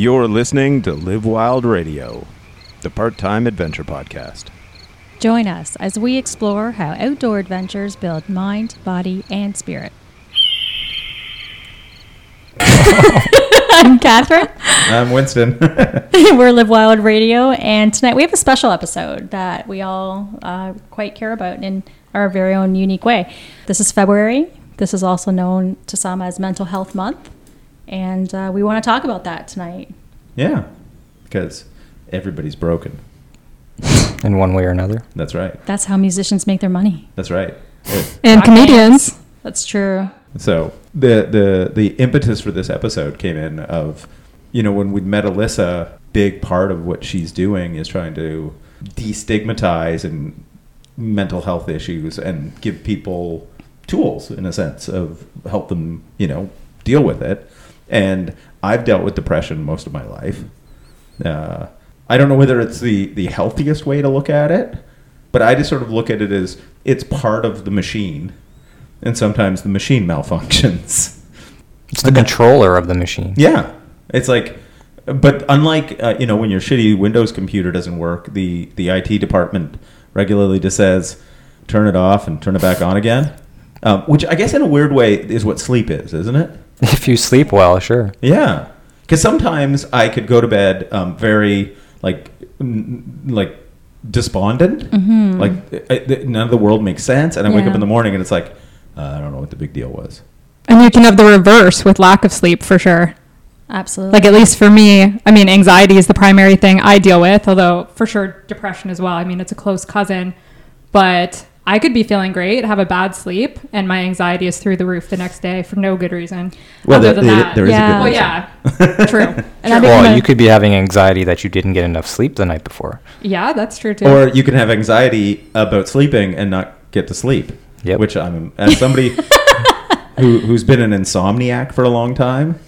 You're listening to Live Wild Radio, the part time adventure podcast. Join us as we explore how outdoor adventures build mind, body, and spirit. I'm Catherine. I'm Winston. We're Live Wild Radio, and tonight we have a special episode that we all uh, quite care about in our very own unique way. This is February. This is also known to some as Mental Health Month, and uh, we want to talk about that tonight. yeah, because everybody's broken. in one way or another. That's right. That's how musicians make their money. That's right. And Rock comedians. bands. That's true. So the the the impetus for this episode came in of, you know, when we met Alyssa, big part of what she's doing is trying to destigmatize and mental health issues and give people tools in a sense of help them, you know, deal with it. And I've dealt with depression most of my life. Uh, I don't know whether it's the the healthiest way to look at it, but I just sort of look at it as it's part of the machine, and sometimes the machine malfunctions. It's the controller of the machine. Yeah, it's like, but unlike uh, you know when your shitty Windows computer doesn't work, the the IT department regularly just says, turn it off and turn it back on again. Um, which I guess in a weird way is what sleep is, isn't it? If you sleep well, sure. Yeah, because sometimes I could go to bed um, very like n- like despondent, like uh, uh, none of the world makes sense, and I wake up in the morning and it's like uh, I don't know what the big deal was. And you can have the reverse with lack of sleep for sure. Absolutely. Like at least for me, I mean, anxiety is the primary thing I deal with, although for sure depression as well. I mean, it's a close cousin, but I could be feeling great, have a bad sleep, and my anxiety is through the roof the next day for no good reason. Well, other there- than there- that, there is a Yeah. good well, yeah, true. And I've Well, become a- you could be having anxiety that you didn't get enough sleep the night before. Yeah, that's true too. Or you can have anxiety about sleeping and not get to sleep. Yep. Which I'm as somebody who who's been an insomniac for a long time.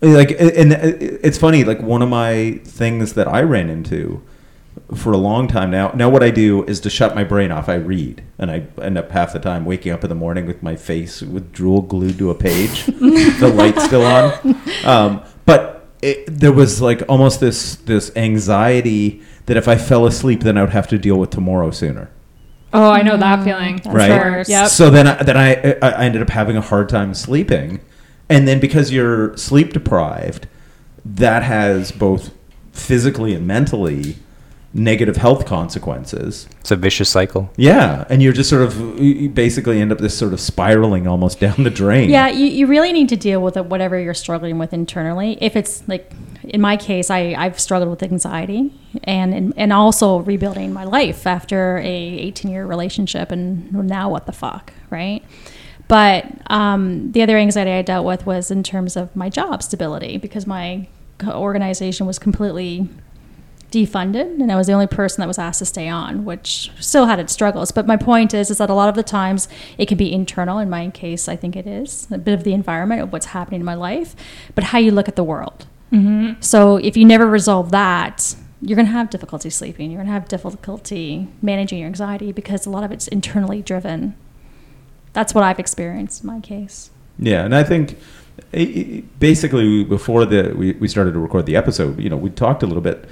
Like, and it's funny. Like one of my things that I ran into for a long time now. Now what I do is to shut my brain off. I read, and I end up half the time waking up in the morning with my face with drool glued to a page, the light still on. Um, but it, there was like almost this this anxiety that if I fell asleep, then I would have to deal with tomorrow sooner. oh, I know that feeling. That's for right? Sure. Yep. So then, I, then I I ended up having a hard time sleeping, and then because you're sleep deprived, that has both physically and mentally negative health consequences. It's a vicious cycle. Yeah, and you're just sort of you basically end up this sort of spiraling almost down the drain. Yeah, you, you really need to deal with it, whatever you're struggling with internally. If it's like, in my case, I, I've struggled with anxiety and, and and also rebuilding my life after a 18 year relationship and now what the fuck, right? But um, the other anxiety I dealt with was in terms of my job stability because my organization was completely defunded and I was the only person that was asked to stay on, which still had its struggles. But my point is is that a lot of the times it can be internal. In my case, I think it is a bit of the environment of what's happening in my life, but how you look at the world. Mm-hmm. So if you never resolve that, you're going to have difficulty sleeping. You're going to have difficulty managing your anxiety because a lot of it's internally driven. That's what I've experienced in my case. Yeah, and I think i- i- basically before the we, we started to record the episode, you know, we talked a little bit.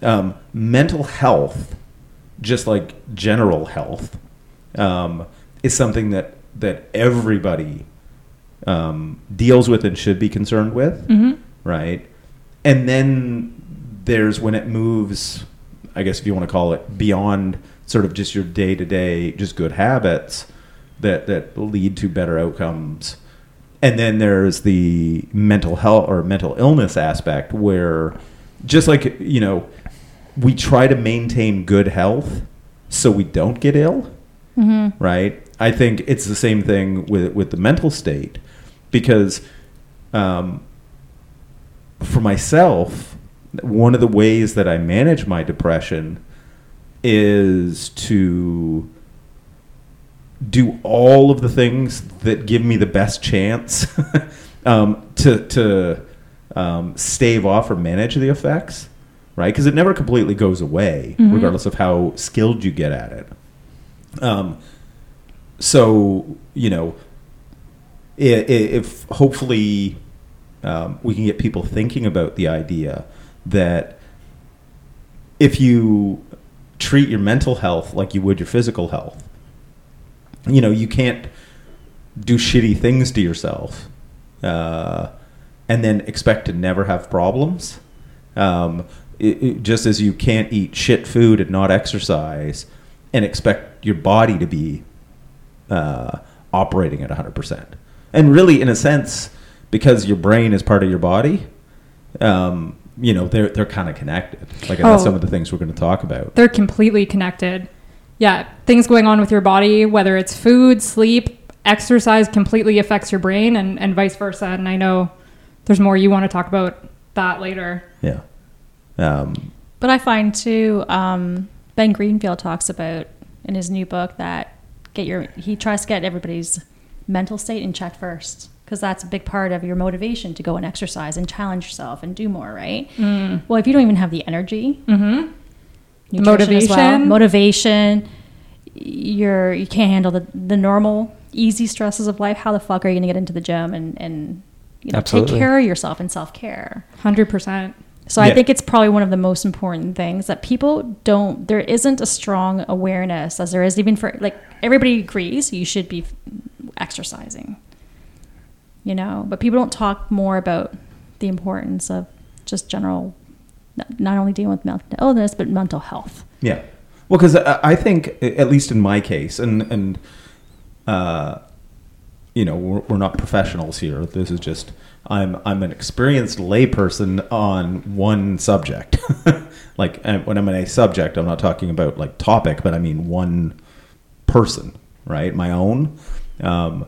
Um, mental health, just like general health, um, is something that that everybody um, deals with and should be concerned with, Mm-hmm. right? And then there's when it moves, I guess if you want to call it beyond sort of just your day to day, just good habits that that lead to better outcomes. And then there's the mental health or mental illness aspect where just like, you know, we try to maintain good health so we don't get ill Mm-hmm. right? I think it's the same thing with with the mental state, because um, for myself, one of the ways that I manage my depression is to do all of the things that give me the best chance um, to to um, stave off or manage the effects, right? Because it never completely goes away, Mhm. regardless of how skilled you get at it. Um, so you know, i- i- if hopefully um, we can get people thinking about the idea that if you treat your mental health like you would your physical health, you know, you can't do shitty things to yourself uh, and then expect to never have problems. Um, it, it- just as you can't eat shit food and not exercise and expect your body to be uh, operating at 100%. And really, in a sense, because your brain is part of your body, um, you know, they're, they're kind of connected. Like, and that's Oh. some of the things we're going to talk about. They're completely connected. Yeah, things going on with your body, whether it's food, sleep, exercise, completely affects your brain, and, and vice versa. And I know there's more you want to talk about that later. Yeah. Um, But I find too, um, Ben Greenfield talks about in his new book that get your he tries to get everybody's mental state in check first because that's a big part of your motivation to go and exercise and challenge yourself and do more, right? Well, if you don't even have the energy, Mm-hmm. nutrition as well, Motivation. motivation, you're you can't handle the the normal easy stresses of life. How the fuck are you going to get into the gym and and you know take care of yourself and self care? Hundred percent. So Yeah. I think it's probably one of the most important things that people don't. There isn't a strong awareness as there is even for like everybody agrees you should be exercising. You know, but people don't talk more about the importance of just general, not- only dealing with mental illness but mental health. Yeah. Well, because I I think, at least in my case, and and uh, you know, we're, we're not professionals here. This is just I'm I'm an experienced layperson on one subject. like when I'm in a subject, I'm not talking about like topic, but I mean one person, right? My own, um,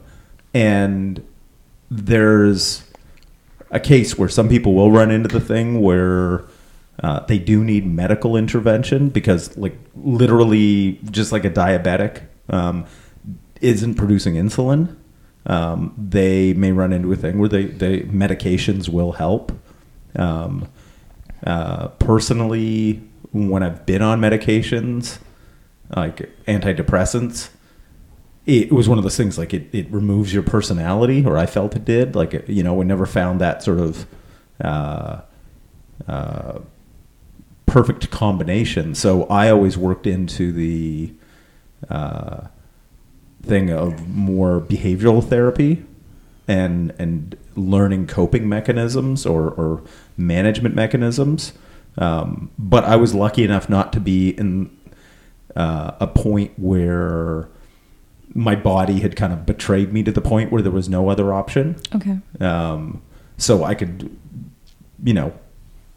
and there's a case where some people will run into the thing where uh, they do need medical intervention because, like, literally, just like a diabetic um, isn't producing insulin, um, they may run into a thing where they, they medications will help. Um, uh, personally, when I've been on medications, like antidepressants, it was one of those things like it, it removes your personality, or I felt it did. Like, you know, we never found that sort of uh, uh, perfect combination. So I always worked into the uh, thing of more behavioral therapy and and learning coping mechanisms or, or management mechanisms. Um, but I was lucky enough not to be in uh, a point where my body had kind of betrayed me to the point where there was no other option. Okay. Um, so I could, you know,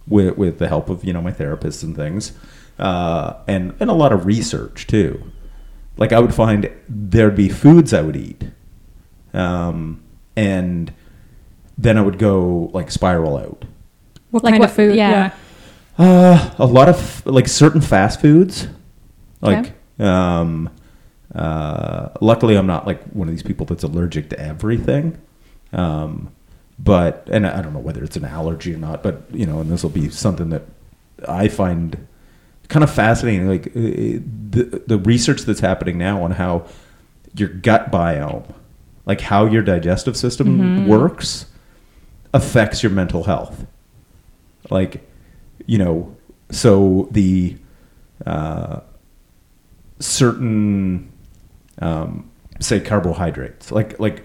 with with the help of you know my therapists and things, uh, and and a lot of research too. Like I would find there'd be foods I would eat, um, and then I would go like spiral out. What Like kind what- of food? yeah. Uh, a lot of like certain fast foods, like Okay. um, uh, luckily I'm not like one of these people that's allergic to everything. Um, but and I don't know whether it's an allergy or not, but you know, and this will be something that I find kind of fascinating. Like uh, the the research that's happening now on how your gut biome, like how your digestive system works, affects your mental health. Like, you know, so the uh, certain um, say carbohydrates, like like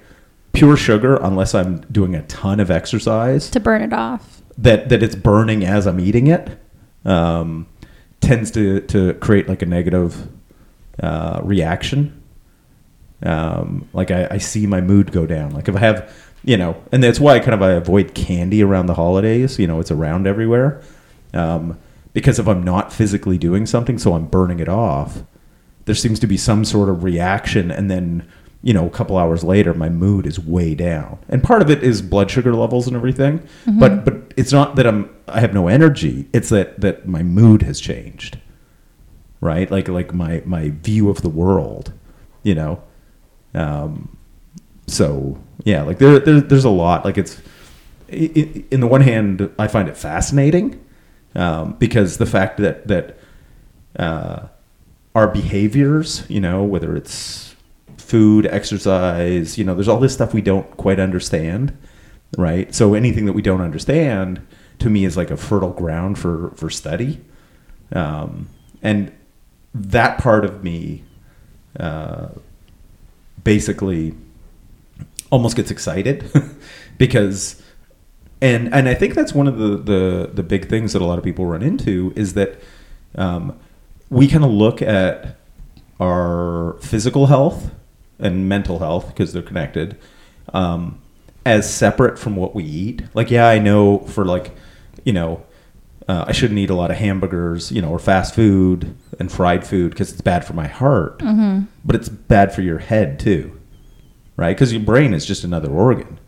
pure sugar, unless I'm doing a ton of exercise, To burn it off. that that it's burning as I'm eating it, um, tends to to create like a negative uh, reaction. Um, like I, I see my mood go down. Like if I have, you know, and that's why I kind of I avoid candy around the holidays. You know, it's around everywhere. Um, because if I'm not physically doing something, so I'm burning it off, there seems to be some sort of reaction, and then you know, a couple hours later, my mood is way down, and part of it is blood sugar levels and everything. But but it's not that I'm I have no energy. It's that that my mood has changed, right? Like like my my view of the world, you know. Um, so yeah, like there, there there's a lot. Like it's i i in the one hand, I find it fascinating um, because the fact that that uh, our behaviors, you know, whether it's food, exercise, you know, there's all this stuff we don't quite understand, right? So anything that we don't understand to me is like a fertile ground for for study, um, and that part of me uh, basically almost gets excited because and and I think that's one of the the the big things that a lot of people run into is that um, we kind of look at our physical health and mental health because they're connected um, as separate from what we eat. Like, yeah, I know for like, you know, uh, I shouldn't eat a lot of hamburgers, you know, or fast food and fried food because it's bad for my heart. Mm-hmm. But it's bad for your head too, right? Because your brain is just another organ.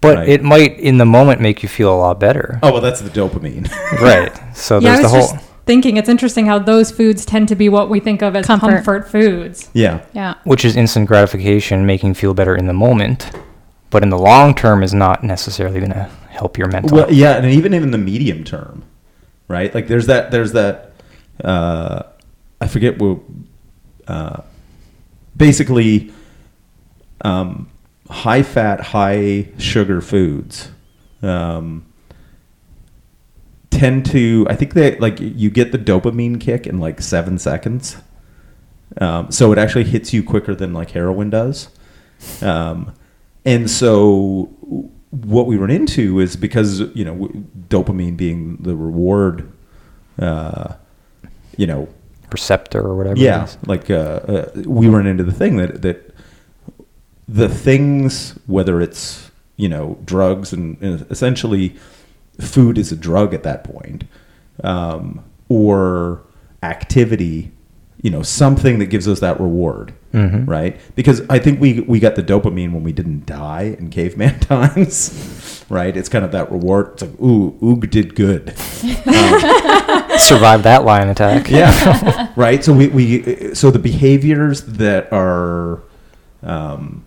But Right. it might, in the moment, make you feel a lot better. Oh well, that's the dopamine. Right. So yeah, I there's was the whole. just thinking it's interesting how those foods tend to be what we think of as Comfort. comfort, foods. yeah. Yeah. which is instant gratification, making you feel better in the moment, but in the long term is not necessarily going to help your mental. Well, yeah, and even in the medium term, right? Like there's that there's that uh, I forget what uh, basically um, high fat, high sugar foods um, tend to I think they like you get the dopamine kick in like seven seconds. Um, so it actually hits you quicker than like heroin does. Um, and so what we run into is because you know w- dopamine being the reward, uh, you know, receptor or whatever. yeah, is. like uh, uh, we run into the thing that that the things, whether it's you know drugs and, and essentially food is a drug at that point, um, or activity, you know, something that gives us that reward, Mhm. right? Because I think we we got the dopamine when we didn't die in caveman times, right? It's kind of that reward. It's like, ooh, Oog did good. Survive that lion attack. Yeah. right. So we, we so the behaviors that are, um,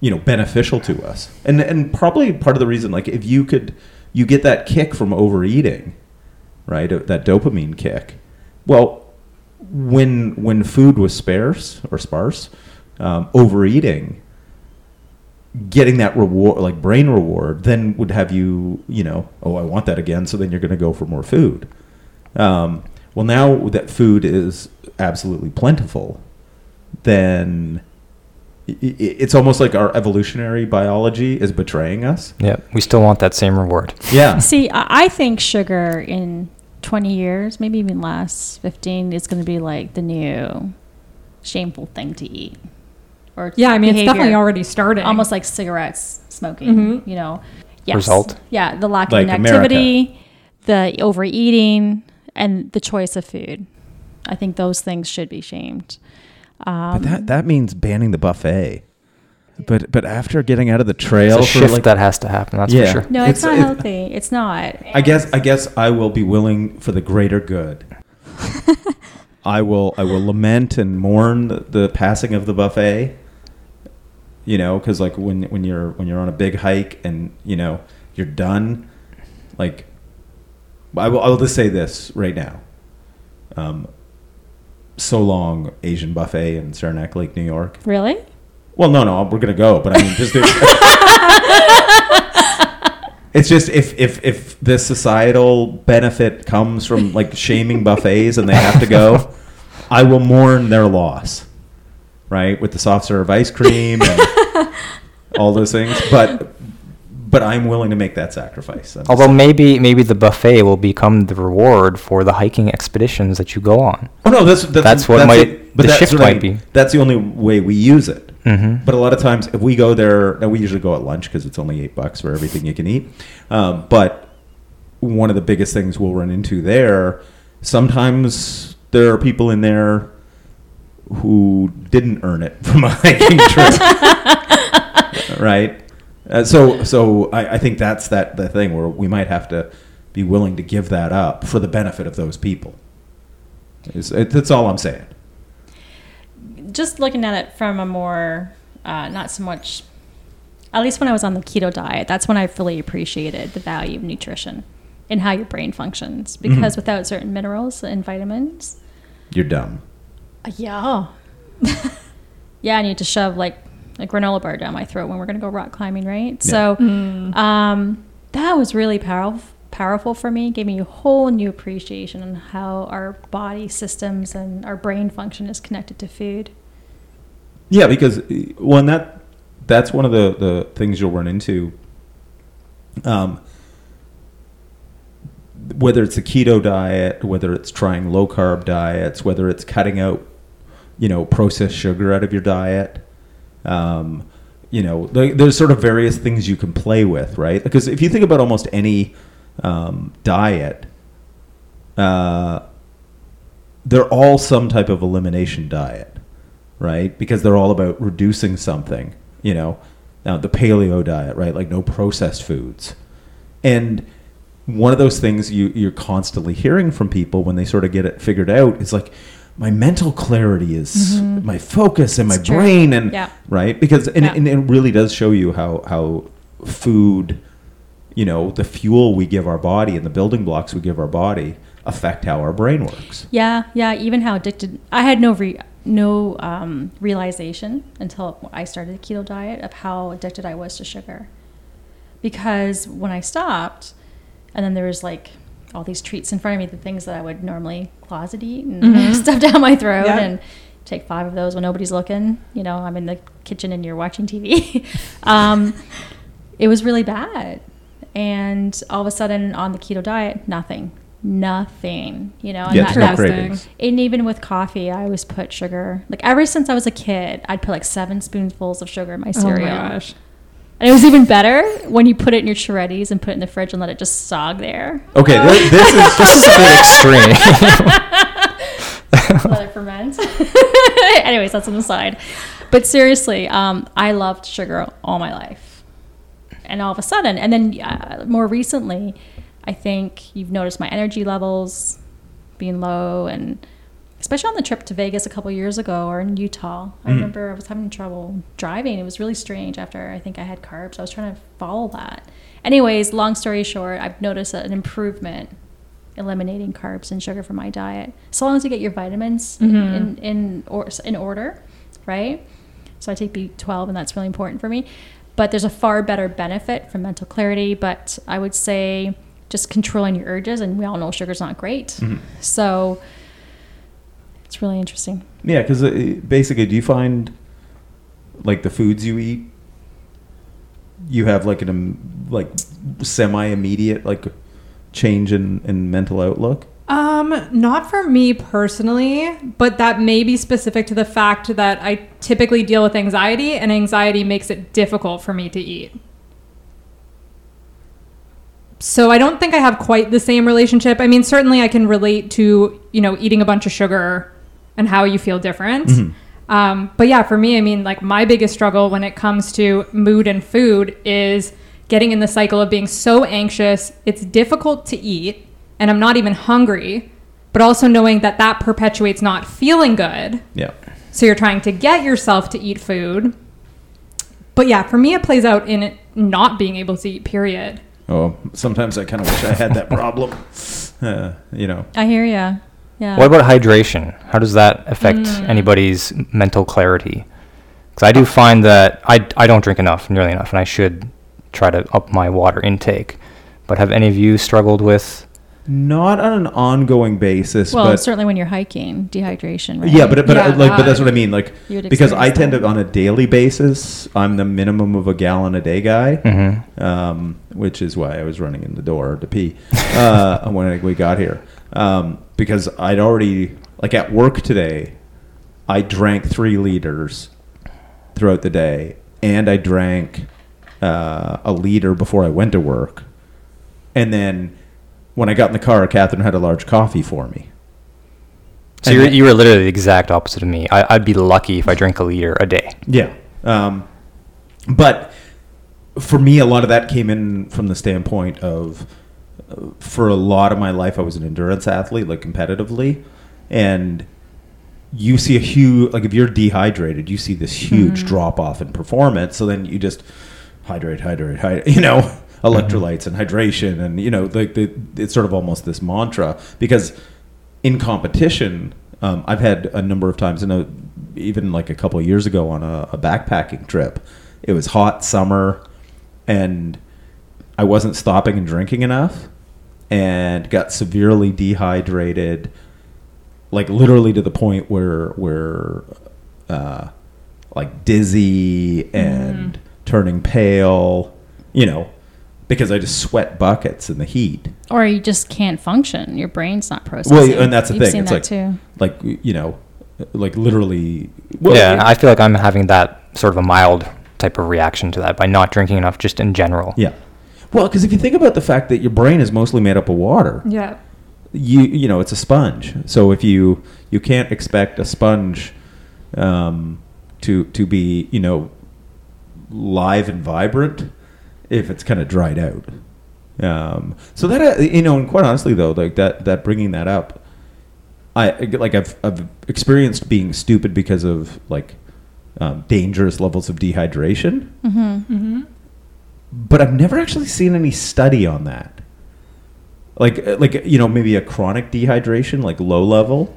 you know, beneficial to us, and and probably part of the reason, like if you could, you get that kick from overeating, right? uh, That dopamine kick. Well, when when food was sparse or sparse, um, overeating. Getting that reward, like brain reward, then would have you, you know, oh, I want that again. So then you're going to go for more food. Um, well, now that food is absolutely plentiful, then it's almost like our evolutionary biology is betraying us. Yeah, we still want that same reward. Yeah. See, I I think sugar in 20 years, maybe even less, 15, is going to be like the new shameful thing to eat. Or Yeah, I mean, it's definitely already starting. almost like cigarettes, smoking. Mhm. You know, yes. Result? Yeah, the lack Like of America. activity, the overeating, and the choice of food. I think those things should be shamed. Um, But that that means banning the buffet. But but after getting out of the trail It's a shift like that has to happen. That's Yeah. for sure. no, it's, It's- not it- healthy. It's not. I guess I guess I will be willing for the greater good. I will I will lament and mourn the, the passing of the buffet. You know, because like when when you're when you're on a big hike and you know you're done, like I will I will just say this right now. Um, so long, Asian buffet in Saranac Lake, New York. Really? Well, no, no, we're gonna go, but I mean, just it's just if if if the societal benefit comes from like shaming buffets and they have to go, I will mourn their loss, right? With the soft serve ice cream and all those things, but but I'm willing to make that sacrifice. I'm Although maybe maybe the buffet will become the reward for the hiking expeditions that you go on. Oh no, that's that's, That's what might- it. But the that's shift what I might be. That's the only way we use it. Mm-hmm. But a lot of times, if we go there, now we usually go at lunch because it's only eight bucks for everything you can eat. Um, but one of the biggest things we'll run into there, sometimes there are people in there who didn't earn it from a hiking trip, right? Uh, so, so I, I think that's that the thing where we might have to be willing to give that up for the benefit of those people. Is- it- that's all I'm saying. just looking at it from a more uh, not so much at least when i was on the keto diet that's when i fully appreciated the value of nutrition and how your brain functions because without certain minerals and vitamins You're dumb. uh, yeah yeah i need to shove like a granola bar down my throat when we're going to go rock climbing, right? So um, that was really powerful powerful for me gave me a whole new appreciation on how our body systems and our brain function is connected to food Yeah, because when that that's one of the the things you'll run into. Um, whether it's a keto diet, whether it's trying low carb diets, whether it's cutting out, you know, processed sugar out of your diet, um, you know, there- there's sort of various things you can play with, right? Because if you think about almost any um, diet, uh, they're all some type of elimination diet, right? Because they're all about reducing something, you know. Now the paleo diet, right? Like no processed foods, and one of those things you, you're constantly hearing from people when they sort of get it figured out is like my mental clarity is my focus and my Mm-hmm. True. brain and Yeah. right because and, Yeah. and it really does show you how how food you know the fuel we give our body and the building blocks we give our body affect how our brain works Yeah, yeah. Even how addicted I had no re, no um, realization until I started the keto diet of how addicted I was to sugar. Because when I stopped, and then there was like all these treats in front of me, the things that I would normally closet eat and stuff down my throat, Yeah. and take five of those when nobody's looking. You know, I'm in the kitchen and you're watching TV. um, it was really bad. And all of a sudden on the keto diet, nothing. Nothing. You know, and yeah that- there's no that- cravings and even with coffee, I always put sugar. Like ever since I was a kid, I'd put like seven spoonfuls of sugar in my cereal. Oh cereal. my gosh. And it was even better when you put it in your Charettis and put it in the fridge and let it just sog there. okay this, this is This is a bit extreme. let it ferment. Anyways, that's an aside. But seriously, um, I loved sugar all my life. And all of a sudden, and then uh, more recently, I think you've noticed my energy levels being low, and especially on the trip to Vegas a couple years ago or in Utah. I Mhm. remember I was having trouble driving. It was really strange after I think I had carbs. I was trying to follow that. Anyways, long story short, I've noticed an improvement eliminating carbs and sugar from my diet. So long as you get your vitamins in, Mhm. in in or in order, right? So I take B12 and that's really important for me. But there's a far better benefit from mental clarity, but I would say just controlling your urges and we all know sugar's not great. Mhm. So it's really interesting. Yeah, because uh, basically, do you find like the foods you eat, you have like an um, like semi immediate like change in, in mental outlook? Um, not for me personally, but that may be specific to the fact that I typically deal with anxiety, and anxiety makes it difficult for me to eat. So I don't think I have quite the same relationship. I mean, certainly I can relate to you know eating a bunch of sugar and how you feel different. Mhm. Um, but yeah, for me, I mean, like my biggest struggle when it comes to mood and food is getting in the cycle of being so anxious, it's difficult to eat, and I'm not even hungry, but also knowing that that perpetuates not feeling good. Yeah. So you're trying to get yourself to eat food. But yeah, for me, it plays out in not being able to eat, period. Oh, sometimes I kind of wish I had that problem. Uh, you know, I hear ya. Yeah. What about hydration? How does that affect Mm. anybody's mental clarity? Because I do find that I, I don't drink enough, nearly enough, and I should try to up my water intake. But have any of you struggled with? not on an ongoing basis, well, but certainly when you're hiking, dehydration, right? yeah, but but Yeah, uh, like, but uh, that's what I mean. Like, because I tend that. to on a daily basis, I'm the minimum of a gallon a day guy. Mm-hmm. um, which is why I was running in the door to pee uh, when we got here. Um, because I'd already, like at work today, I drank three liters throughout the day, and I drank uh, a liter before I went to work. And then when I got in the car, Catherine had a large coffee for me. So you're, you were literally the exact opposite of me. I, I'd be lucky if I drank a liter a day. Yeah. Um, but for me, a lot of that came in from the standpoint of, for a lot of my life, I was an endurance athlete, like competitively, and you see a huge like if you're dehydrated, you see this huge drop off in performance. So then you just hydrate, hydrate, hydrate. You know, electrolytes and hydration, and you know, like the, it's sort of almost this mantra because in competition, um, I've had a number of times, and even like a couple of years ago on a, a backpacking trip. It was hot summer, and I wasn't stopping and drinking enough, and got severely dehydrated, like literally to the point where where uh, like dizzy and turning pale, you know, because I just sweat buckets in the heat. Or you just can't function. Your brain's not processing. Well, and that's the You've thing. Seen It's that like, too. like you know, like literally. Well, yeah, I feel like I'm having that sort of a mild type of reaction to that by not drinking enough, just in general. yeah. Well, because if you think about the fact that your brain is mostly made up of water, Yeah. you you know it's a sponge. So if you you can't expect a sponge um, to to be you know live and vibrant if it's kind of dried out. Um, so that uh, you know, and quite honestly though, like that that bringing that up, I like I've I've experienced being stupid because of like um, dangerous levels of dehydration, Mm-hmm. But I've never actually seen any study on that. Like uh, like you know maybe a chronic dehydration, like low level.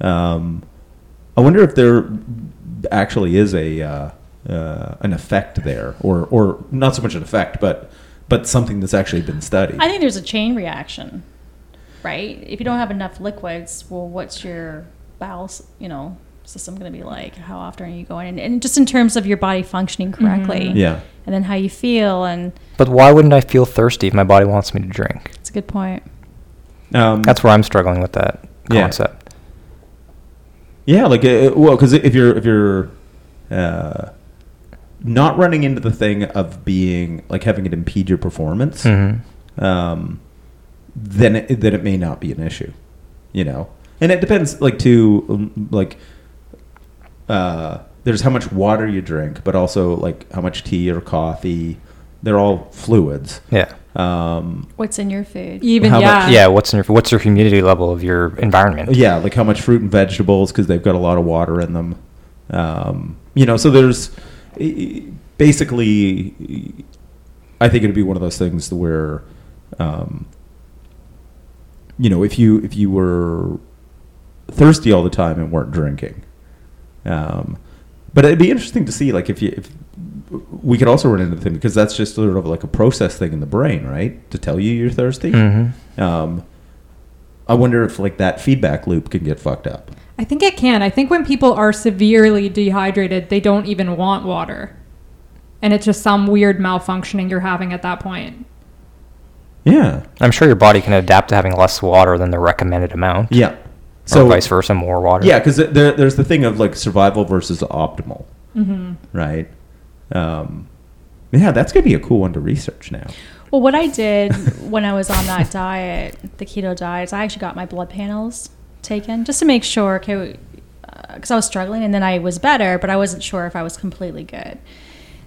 Um, I wonder if there actually is a uh, uh, an effect there, or or not so much an effect, but but something that's actually been studied. I think there's a chain reaction, right? If you don't have enough liquids, well, what's your bowel, s- you know, system going to be like? How often are you going? And, and just in terms of your body functioning correctly, yeah. and then how you feel, and But why wouldn't I feel thirsty if my body wants me to drink? it's a good point. Um, That's where I'm struggling with that Yeah. concept. Yeah, like uh, well, because if you're if you're uh, not running into the thing of being like having it impede your performance, hmm um, then it, then it may not be an issue, you know. And it depends, like to um, like uh, there's how much water you drink, but also like how much tea or coffee. They're all fluids. Yeah. Um, What's in your food? Even How yeah. much- Yeah. What's in your, what's your humidity level of your environment? Yeah, like how much fruit and vegetables because they've got a lot of water in them. Um, you know, so there's basically, I think it'd be one of those things where, um, you know, if you if you were thirsty all the time and weren't drinking, um, but it'd be interesting to see like if you if we could also run into the thing because that's just sort of like a process thing in the brain, right? To tell you you're thirsty. hmm Um, I wonder if like that feedback loop can get fucked up. I think it can. I think when people are severely dehydrated, they don't even want water. And it's just some weird malfunctioning you're having at that point. Yeah. I'm sure your body can adapt to having less water than the recommended amount. Yeah. So or vice versa, more water. Yeah, because there, there's the thing of like survival versus optimal, Mm-hmm. right? Um, yeah, that's gonna be a cool one to research now. Well, what I did when I was on that diet, the keto diet, is I actually got my blood panels taken just to make sure, okay, because I was struggling and then I was better, but I wasn't sure if I was completely good.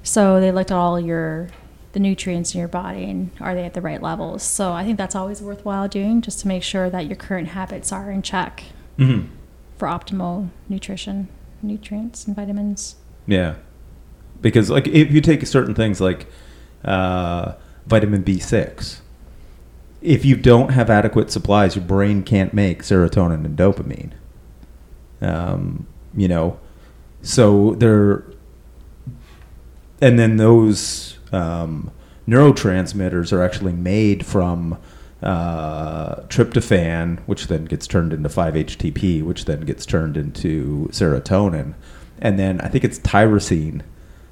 So they looked at all your the nutrients in your body and are they at the right levels. So I think that's always worthwhile doing just to make sure that your current habits are in check Mm-hmm. for optimal nutrition, nutrients and vitamins. Yeah, because like if you take certain things like uh, vitamin B6, if you don't have adequate supplies, your brain can't make serotonin and dopamine. Um, you know, so there, and then those um, neurotransmitters are actually made from uh, tryptophan, which then gets turned into 5-HTP, which then gets turned into serotonin, and then I think it's tyrosine,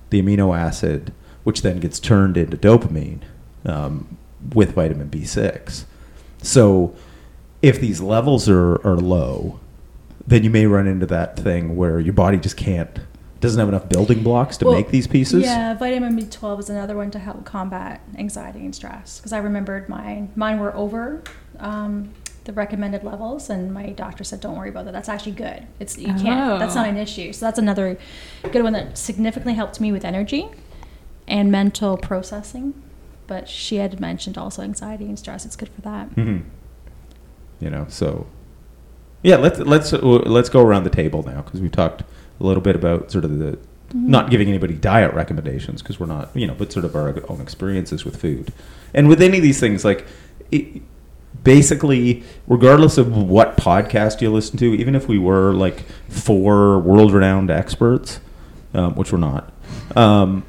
the amino acid, which then gets turned into dopamine um, with vitamin B6. So if these levels are, are low, then you may run into that thing where your body just can't doesn't have enough building blocks to Well, make these pieces. Yeah, vitamin B12 is another one to help combat anxiety and stress because I remembered mine. Mine were over um, the recommended levels, and my doctor said, "Don't worry about that. That's actually good. It's you can't. That's Oh. not an issue." So that's another good one that significantly helped me with energy and mental processing. But she had mentioned also anxiety and stress. It's good for that. hmm You know, so yeah, let's let's uh, let's go around the table now because we've talked a little bit about sort of the not giving anybody diet recommendations because we're not you know, but sort of our own experiences with food, and with any of these things like. It, basically, regardless of what podcast you listen to, even if we were like four world-renowned experts, um, which we're not, um,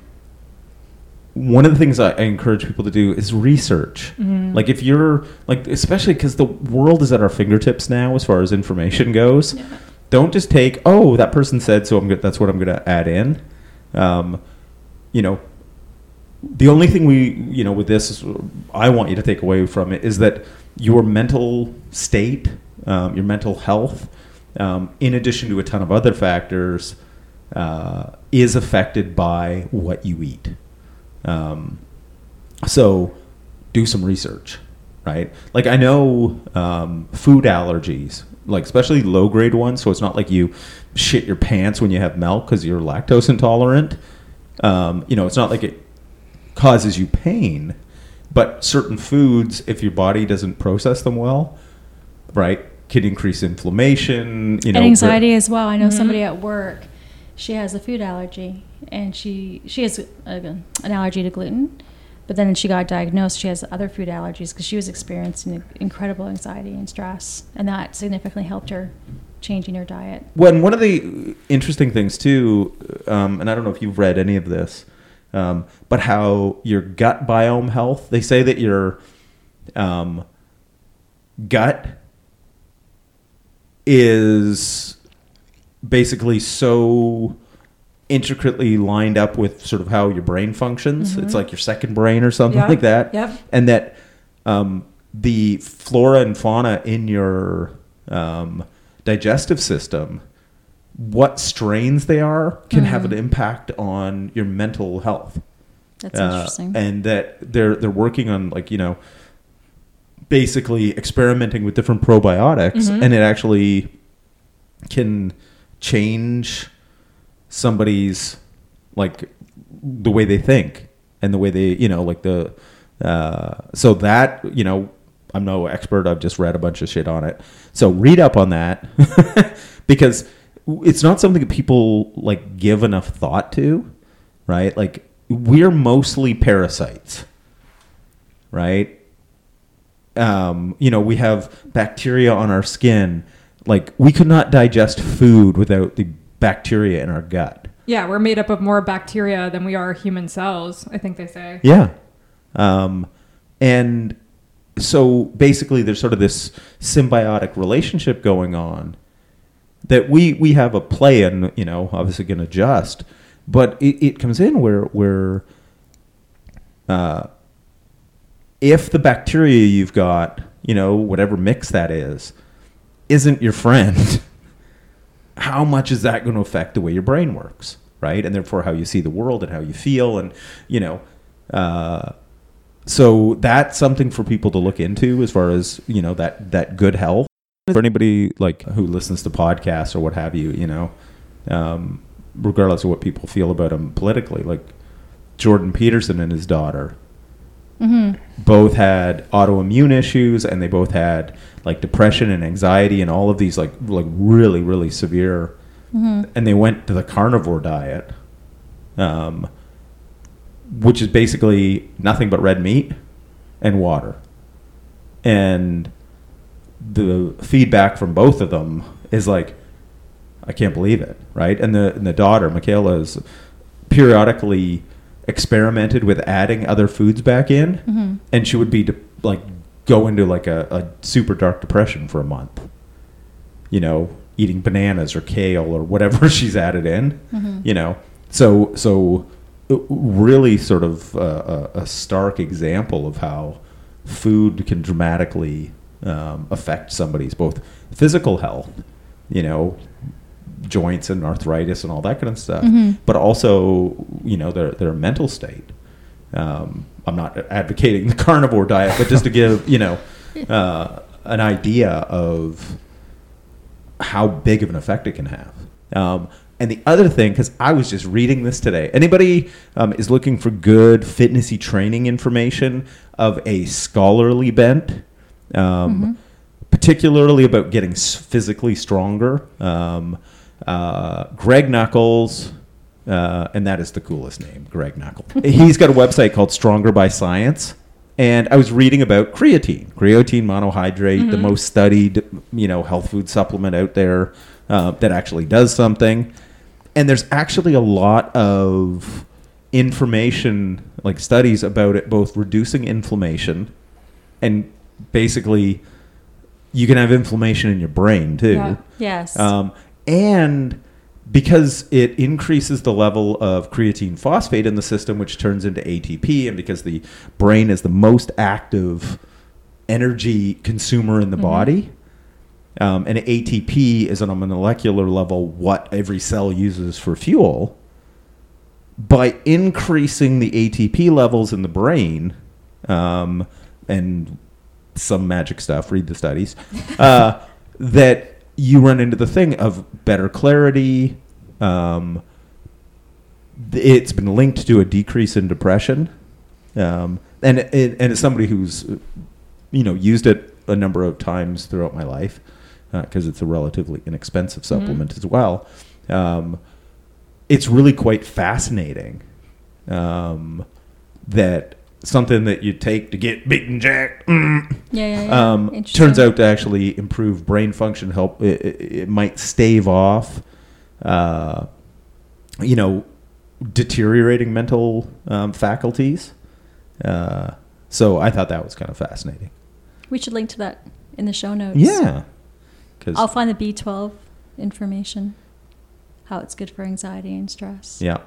one of the things I, I encourage people to do is research. Like if you're like, especially because the world is at our fingertips now as far as information goes. Don't just take, oh, that person said, so I'm go- that's what I'm going to add in. Um, you know, the only thing we, you know, with this, is, I want you to take away from it is that your mental state, um, your mental health, um, in addition to a ton of other factors, uh, is affected by what you eat. Um, so do some research, right? Like I know um, food allergies, like especially low grade ones. So it's not like you shit your pants when you have milk because you're lactose intolerant. Um, you know, it's not like it causes you pain, but certain foods, if your body doesn't process them well, right, can increase inflammation. You know, and anxiety as well. I know somebody at work, she has a food allergy, and she she has a, an allergy to gluten. But then she got diagnosed. She has other food allergies because she was experiencing incredible anxiety and stress, and that significantly helped her changing her diet. When one of the interesting things too, um, and I don't know if you've read any of this, um, but how your gut biome health. They say that your um, gut is basically so intricately lined up with sort of how your brain functions. It's like your second brain or something like that. yep. And that um, the flora and fauna in your um, digestive system, what strains they are, can have an impact on your mental health. That's Uh, interesting. And that they're they're working on like you know, basically experimenting with different probiotics, Mm-hmm. and it actually can change somebody's like the way they think and the way they you know like the uh, so that you know I'm no expert. I've just read a bunch of shit on it. So read up on that because it's not something that people like give enough thought to, right? Like we're mostly parasites, right? Um, you know, we have bacteria on our skin. Like we could not digest food without the bacteria in our gut. Yeah, we're made up of more bacteria than we are human cells, I think they say. Yeah. Um, and so basically, there's sort of this symbiotic relationship going on that we we have a play in, you know, obviously going to adjust, but it, it comes in where where uh, if the bacteria you've got, you know, whatever mix that is, isn't your friend, how much is that going to affect the way your brain works, right? And therefore, how you see the world and how you feel, and you know, uh, so that's something for people to look into as far as you know that that good health. For anybody like who listens to podcasts or what have you, you know, um, regardless of what people feel about him politically, like Jordan Peterson and his daughter both had autoimmune issues and they both had like depression and anxiety and all of these like like really really severe. And they went to the carnivore diet um, which is basically nothing but red meat and water. And the feedback from both of them is like I can't believe it, right? And the and the daughter, Mikhaila, is periodically experimented with adding other foods back in, and she would be de- like go into like a, a super dark depression for a month. You know, eating bananas or kale or whatever she's added in. You know, so so uh, really sort of uh, a, a stark example of how food can dramatically um, affect somebody's both physical health, you know, joints and arthritis and all that kind of stuff, but also you know their their mental state. Um, I'm not advocating the carnivore diet, but just to give you know uh, an idea of how big of an effect it can have. Um, and the other thing, because I was just reading this today, anybody um, is looking for good fitnessy training information of a scholarly bent, um, particularly about getting physically stronger. Um, uh, Greg Nuckols, uh, and that is the coolest name, Greg Nuckols. He's got a website called Stronger by Science, and I was reading about creatine, creatine monohydrate, the most studied, you know, health food supplement out there uh, that actually does something. And there's actually a lot of information, like studies about it, both reducing inflammation and basically you can have inflammation in your brain too. Yeah. Yes. Um, and because it increases the level of creatine phosphate in the system, which turns into ATP, and because the brain is the most active energy consumer in the body, um, and ATP is on a molecular level what every cell uses for fuel. By increasing the ATP levels in the brain, um, and some magic stuff, read the studies, uh, that you run into the thing of better clarity. Um, it's been linked to a decrease in depression. Um, and, and it's somebody who's, uh, you know, used it a number of times throughout my life because it's a relatively inexpensive supplement as well. Um, it's really quite fascinating um, that something that you take to get beaten jacked mm, yeah, yeah, yeah. um, turns out to actually improve brain function. Help it, it, it might stave off, uh, you know, deteriorating mental um, faculties. Uh, so I thought that was kind of fascinating. we should link to that in the show notes. Yeah, because I'll find the B12 information, how it's good for anxiety and stress. yeah,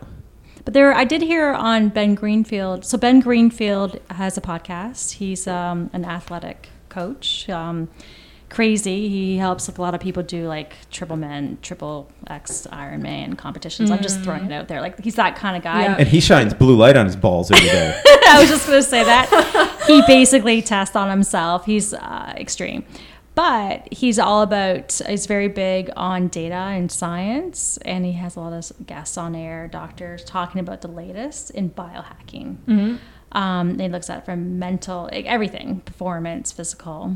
But there, I did hear on Ben Greenfield. So Ben Greenfield has a podcast. He's um, an athletic coach. Um, crazy. He helps like a lot of people do like triple men, triple X Ironman competitions. I'm just throwing it out there. Like he's that kind of guy. Yeah. and he shines blue light on his balls every day. I was just going to say that. he basically tests on himself. He's uh, extreme. But he's all about, he's very big on data and science. And he has a lot of guests on air, doctors talking about the latest in biohacking. Um, and he looks at it from mental, like, everything, performance, physical.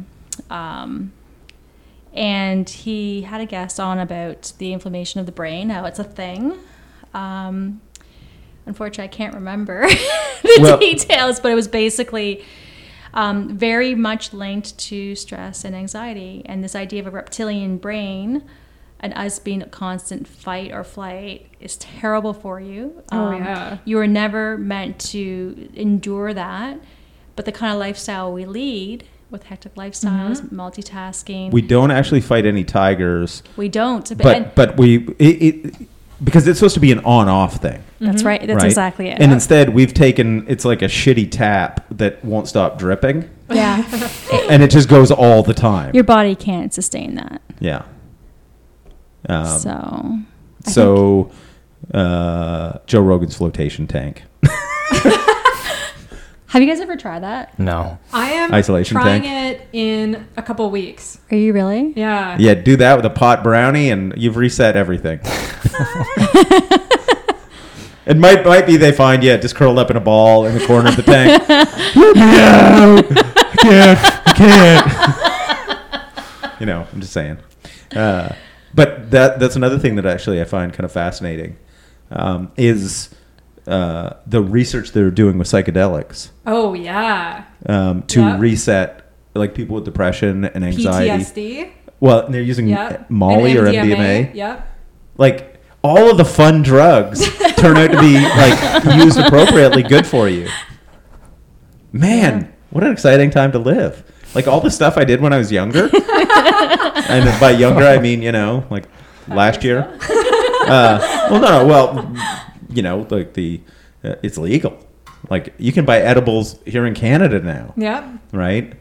Um, and he had a guest on about the inflammation of the brain, how it's a thing. Um, unfortunately, I can't remember the Well- details, but it was basically um, very much linked to stress and anxiety. And this idea of a reptilian brain and us being a constant fight or flight is terrible for you. Oh, Um, yeah. You were never meant to endure that. But the kind of lifestyle we lead with hectic lifestyles, Mm-hmm. multitasking, we don't actually fight any tigers, we don't. but and but we it, it because it's supposed to be an on-off thing. that's right. That's right? exactly it. And instead, we've taken it's like a shitty tap that won't stop dripping, yeah. and it just goes all the time. Your body can't sustain that. yeah. Um, so I so, uh, Joe Rogan's flotation tank. have you guys ever tried that? No. I am Isolation trying tank. it in a couple weeks. Are you really? Yeah. Yeah, do that with a pot brownie, and you've reset everything. it might might be they find you just curled up in a ball in the corner of the tank. Let me out! I can't. I can't. you know, I'm just saying. Uh, but that that's another thing that actually I find kind of fascinating um, is uh, the research they're doing with psychedelics Oh yeah. um, to Yeah. reset like people with depression and anxiety. PTSD. Well, they're using Yep. Molly And or MDMA. Yep. Like all of the fun drugs turn out to be like used appropriately good for you. Man, what an exciting time to live. Like all the stuff I did when I was younger. and by younger I mean, you know, like last year. Uh, well, no, no, well, you know, like the uh, it's legal. Like you can buy edibles here in Canada now Yep. right?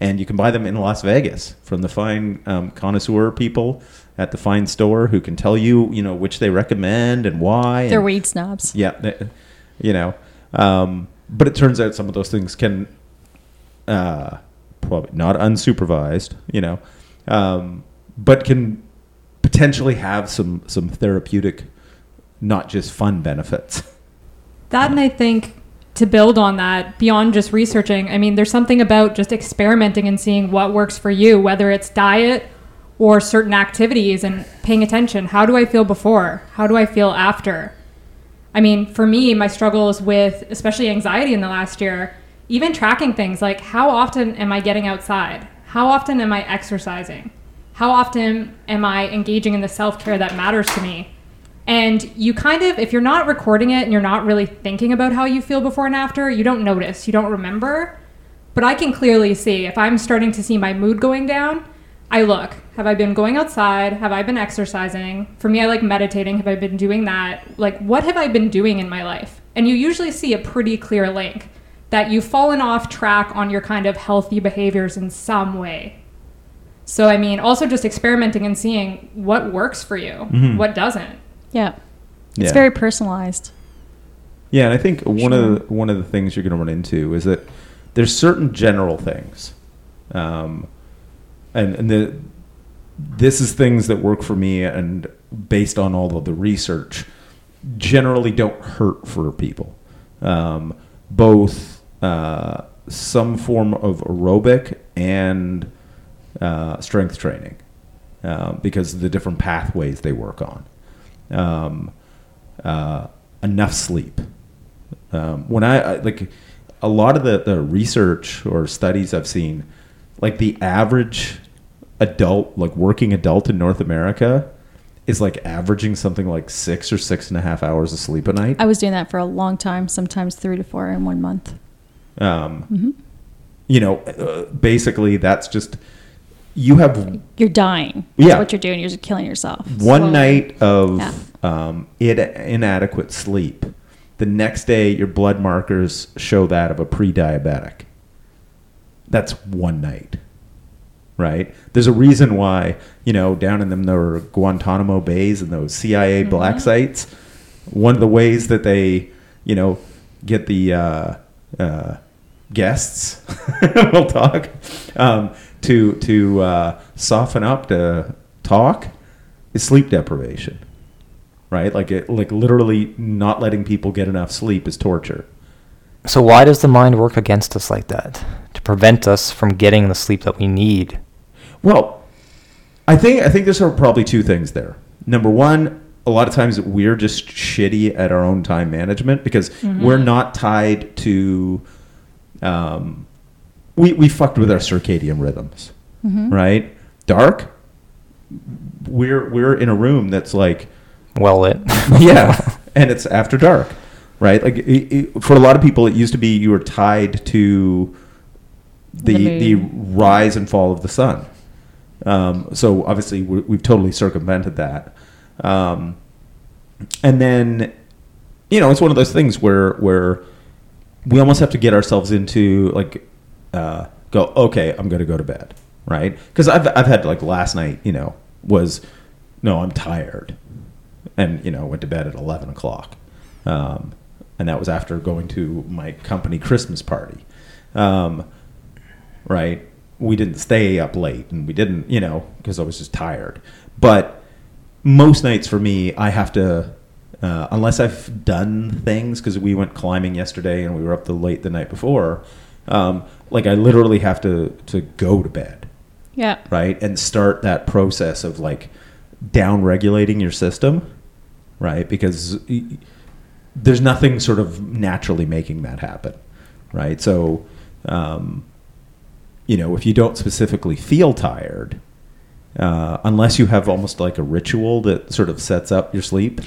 And you can buy them in Las Vegas from the fine um, connoisseur people at the fine store who can tell you, you know, which they recommend and why. They're and- weed snobs. Yeah, they- you know. Um, but it turns out some of those things can, uh, probably not unsupervised, you know, um, but can potentially have some some therapeutic, not just fun benefits. That and I think to build on that, beyond just researching, I mean, there's something about just experimenting and seeing what works for you, whether it's diet or certain activities and paying attention. How do I feel before? How do I feel after? I mean, for me, my struggles with especially anxiety in the last year even tracking things like how often am I getting outside? How often am I exercising? How often am I engaging in the self care that matters to me? And you kind of, if you're not recording it and you're not really thinking about how you feel before and after, you don't notice, you don't remember. But I can clearly see if I'm starting to see my mood going down, I look. Have I been going outside? Have I been exercising? For me, I like meditating. Have I been doing that? Like, what have I been doing in my life? And you usually see a pretty clear link that you've fallen off track on your kind of healthy behaviors in some way. So, I mean, also just experimenting and seeing what works for you, Mhm. what doesn't. Yeah. It's Yeah. very personalized. Yeah, and I think one Sure. of the, one of the things you're going to run into is that there's certain general things, um, and and the this is things that work for me, and based on all of the research, generally don't hurt for people. Um, both uh, some form of aerobic and uh, strength training, uh, because of the different pathways they work on. Um, uh, enough sleep. Um, when I, I like a lot of the, the research or studies I've seen, like the average adult, like working adult in North America, is like averaging something like six or six and a half hours of sleep a night. I was doing that for a long time, sometimes three to four in one month. Um, hmm you know, uh, basically that's just you have You're dying. That's Yeah. what you're doing. You're just killing yourself. one slowly. night of Yeah. um, in- inadequate sleep. The next day, your blood markers show that of a pre-diabetic. That's one night, right? There's a reason why you know down in them there were Guantanamo bays and those CIA black sites. One of the ways that they, you know, get the uh, uh, guests, we'll talk, um, to to uh, soften up to talk is sleep deprivation, right? Like it, like literally not letting people get enough sleep is torture. So why does the mind work against us like that? To prevent us from getting the sleep that we need. Well, I think I think there's probably two things there. Number one, a lot of times we're just shitty at our own time management because we're not tied to. Um, we we fucked with our circadian rhythms, right? Dark. We're we're in a room that's like Well lit. yeah, and it's after dark, right? Like it, it, for a lot of people, it used to be you were tied to the The the, rise and fall of the sun. Um, so obviously, we we've totally circumvented that. Um, and then, you know, it's one of those things where where we almost have to get ourselves into like uh, go okay, I'm going to go to bed, right? Because I've I've had like last night, you know, was no, I'm tired and you know went to bed at 11 o'clock um, and that was after going to my company christmas party um, right we didn't stay up late and we didn't you know because i was just tired but most nights for me i have to uh, unless i've done things because we went climbing yesterday and we were up the late the night before um, like i literally have to to go to bed Yeah. right? And start that process of like down regulating your system, right? Because there's nothing sort of naturally making that happen, right? So, um, you know, if you don't specifically feel tired, uh, unless you have almost like a ritual that sort of sets up your sleep,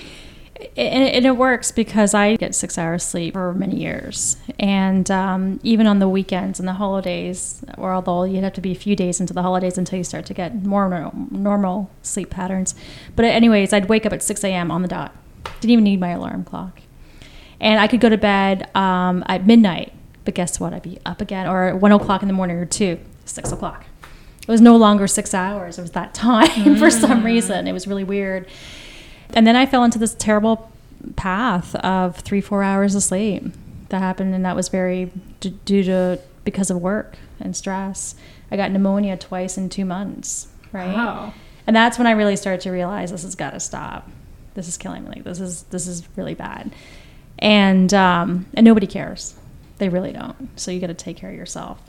And, and it works because I get six hours sleep for many years. And um, even on the weekends and the holidays, or although you'd have to be a few days into the holidays until you start to get more normal sleep patterns. But, anyways, I'd wake up at 6 a.m. on the dot. Didn't even need my alarm clock. And I could go to bed um, at midnight. But guess what? I'd be up again, or at 1 o'clock in the morning, or 2, 6 o'clock. It was no longer six hours. It was that time for some reason. It was really weird. And then I fell into this terrible path of three, four hours of sleep that happened, and that was very d- due to because of work and stress. I got pneumonia twice in two months, right? Wow. And that's when I really started to realize this has got to stop. This is killing me. Like this is this is really bad, and um, and nobody cares. They really don't. So you got to take care of yourself.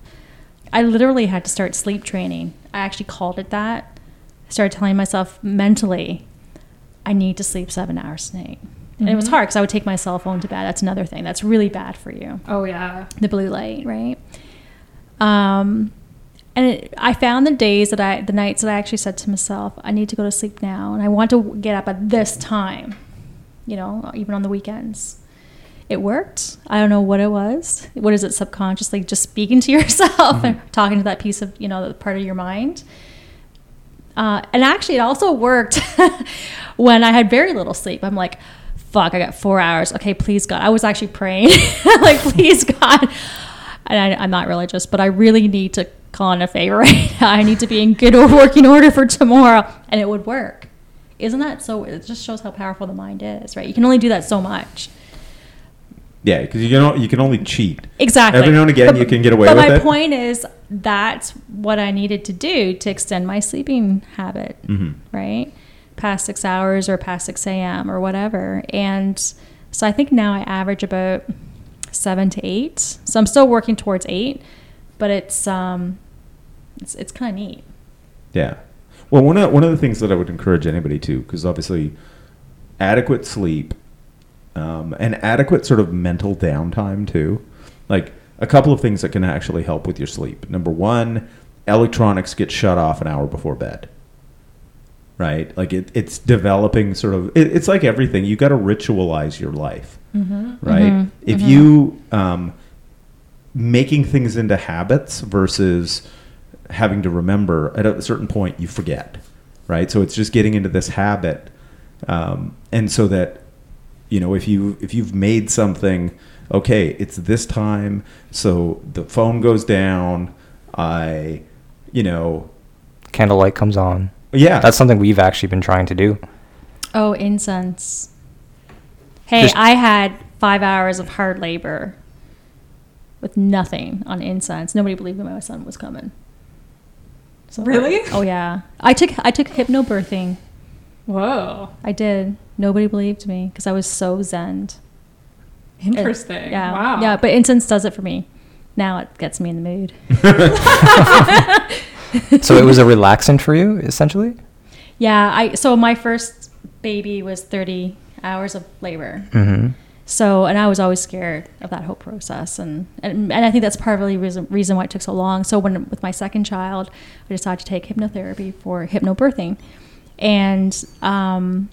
I literally had to start sleep training. I actually called it that. I started telling myself mentally, I need to sleep seven hours a night. And it was Mhm. hard because I would take my cell phone to bed. That's another thing. That's really bad for you. Oh yeah. The blue light, right? Um, and it, I found the days that I, the nights that I actually said to myself, I need to go to sleep now, and I want to get up at this time. You know, even on the weekends. It worked. I don't know what it was. What is it subconsciously? Just speaking to yourself and talking to that piece of, you know, the part of your mind. Uh, and actually, it also worked when I had very little sleep. I'm like, fuck, I got four hours. Okay, please, God. I was actually praying, like, please, God. And I, I'm not religious, but I really need to call in a favor right. I need to be in good or working order for tomorrow. And it would work. Isn't that so? It just shows how powerful the mind is, right? You can only do that so much. Yeah, because you can o- you can only cheat. Exactly. Every now and again, But- you can get away but with it. But my point is, that's what I needed to do to extend my sleeping habit, Mhm. right? Past six hours or past 6 a.m. or whatever. And so I think now I average about seven to eight. So I'm still working towards eight, but it's, um, it's, it's kind of neat. Yeah. Well, one of one of the things that I would encourage anybody to, because obviously, adequate sleep, um, and adequate sort of mental downtime too, like a couple of things that can actually help with your sleep. Number one, electronics get shut off an hour before bed. Right, like it, it's developing sort of. It, it's like everything. You got to ritualize your life, right? Mhm, If mhm. you um, making things into habits versus having to remember at a certain point you forget right so it's just getting into this habit um, and so that you know if you if you've made something okay it's this time so the phone goes down i you know Candlelight comes on. yeah That's something we've actually been trying to do. Oh, incense. Hey, Just- I had five hours of hard labor with nothing on incense. Nobody believed that my son was coming. So, Really? Oh yeah. I took I took hypnobirthing. Whoa. I did. Nobody believed me because I was so zen. Interesting. Yeah. Wow. Yeah, but incense does it for me. Now it gets me in the mood. So it was a relaxant for you, essentially. Yeah, I so my first baby was 30 hours of labor. Mm-hmm. So, and I was always scared of that whole process, and and, and I think that's part of the reason, reason why it took so long. So, when with my second child, I decided to take hypnotherapy for hypnobirthing, and um,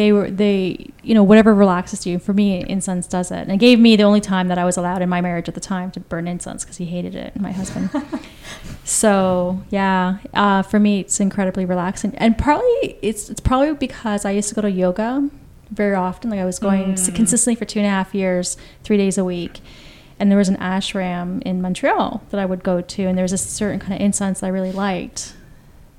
they were they you know whatever relaxes you. For me, incense does it, and it gave me the only time that I was allowed in my marriage at the time to burn incense because he hated it, my husband. so yeah, uh, for me, it's incredibly relaxing, and probably it's it's probably because I used to go to yoga very often. Like I was going Mm. consistently for two and a half years, three days a week. And there was an ashram in Montreal that I would go to, and there was a certain kind of incense that I really liked.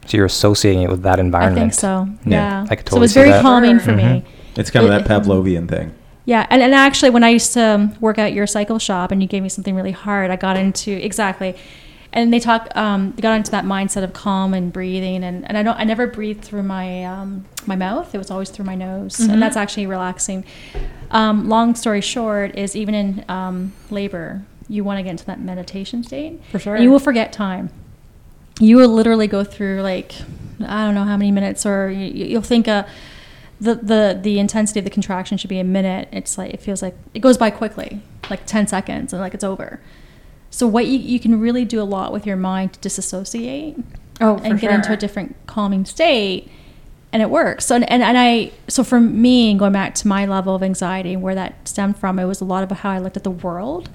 So you're associating it with that environment. I think so. Yeah, Yeah. I could totally so it was very that. calming Sure. for me. it's kind of it- that pavlovian thing Yeah, and, and actually, when I used to um, work at your cycle shop and you gave me something really hard, I got into exactly, and they talk, um, they got into that mindset of calm and breathing, and, and I don't, I never breathed through my um, my mouth; it was always through my nose, Mhm. and that's actually relaxing. Um, long story short, is even in um, labor, you want to get into that meditation state. For sure. And you will forget time. You will literally go through like I don't know how many minutes, or you, you'll think uh, the the the intensity of the contraction should be a minute. It's like it feels like it goes by quickly, like ten seconds, and like it's over. So what you you can really do a lot with your mind to disassociate Oh, and get into a different calming state and it works so and, and, and i so for me going back to my level of anxiety where that stemmed from it was a lot of how i looked at the world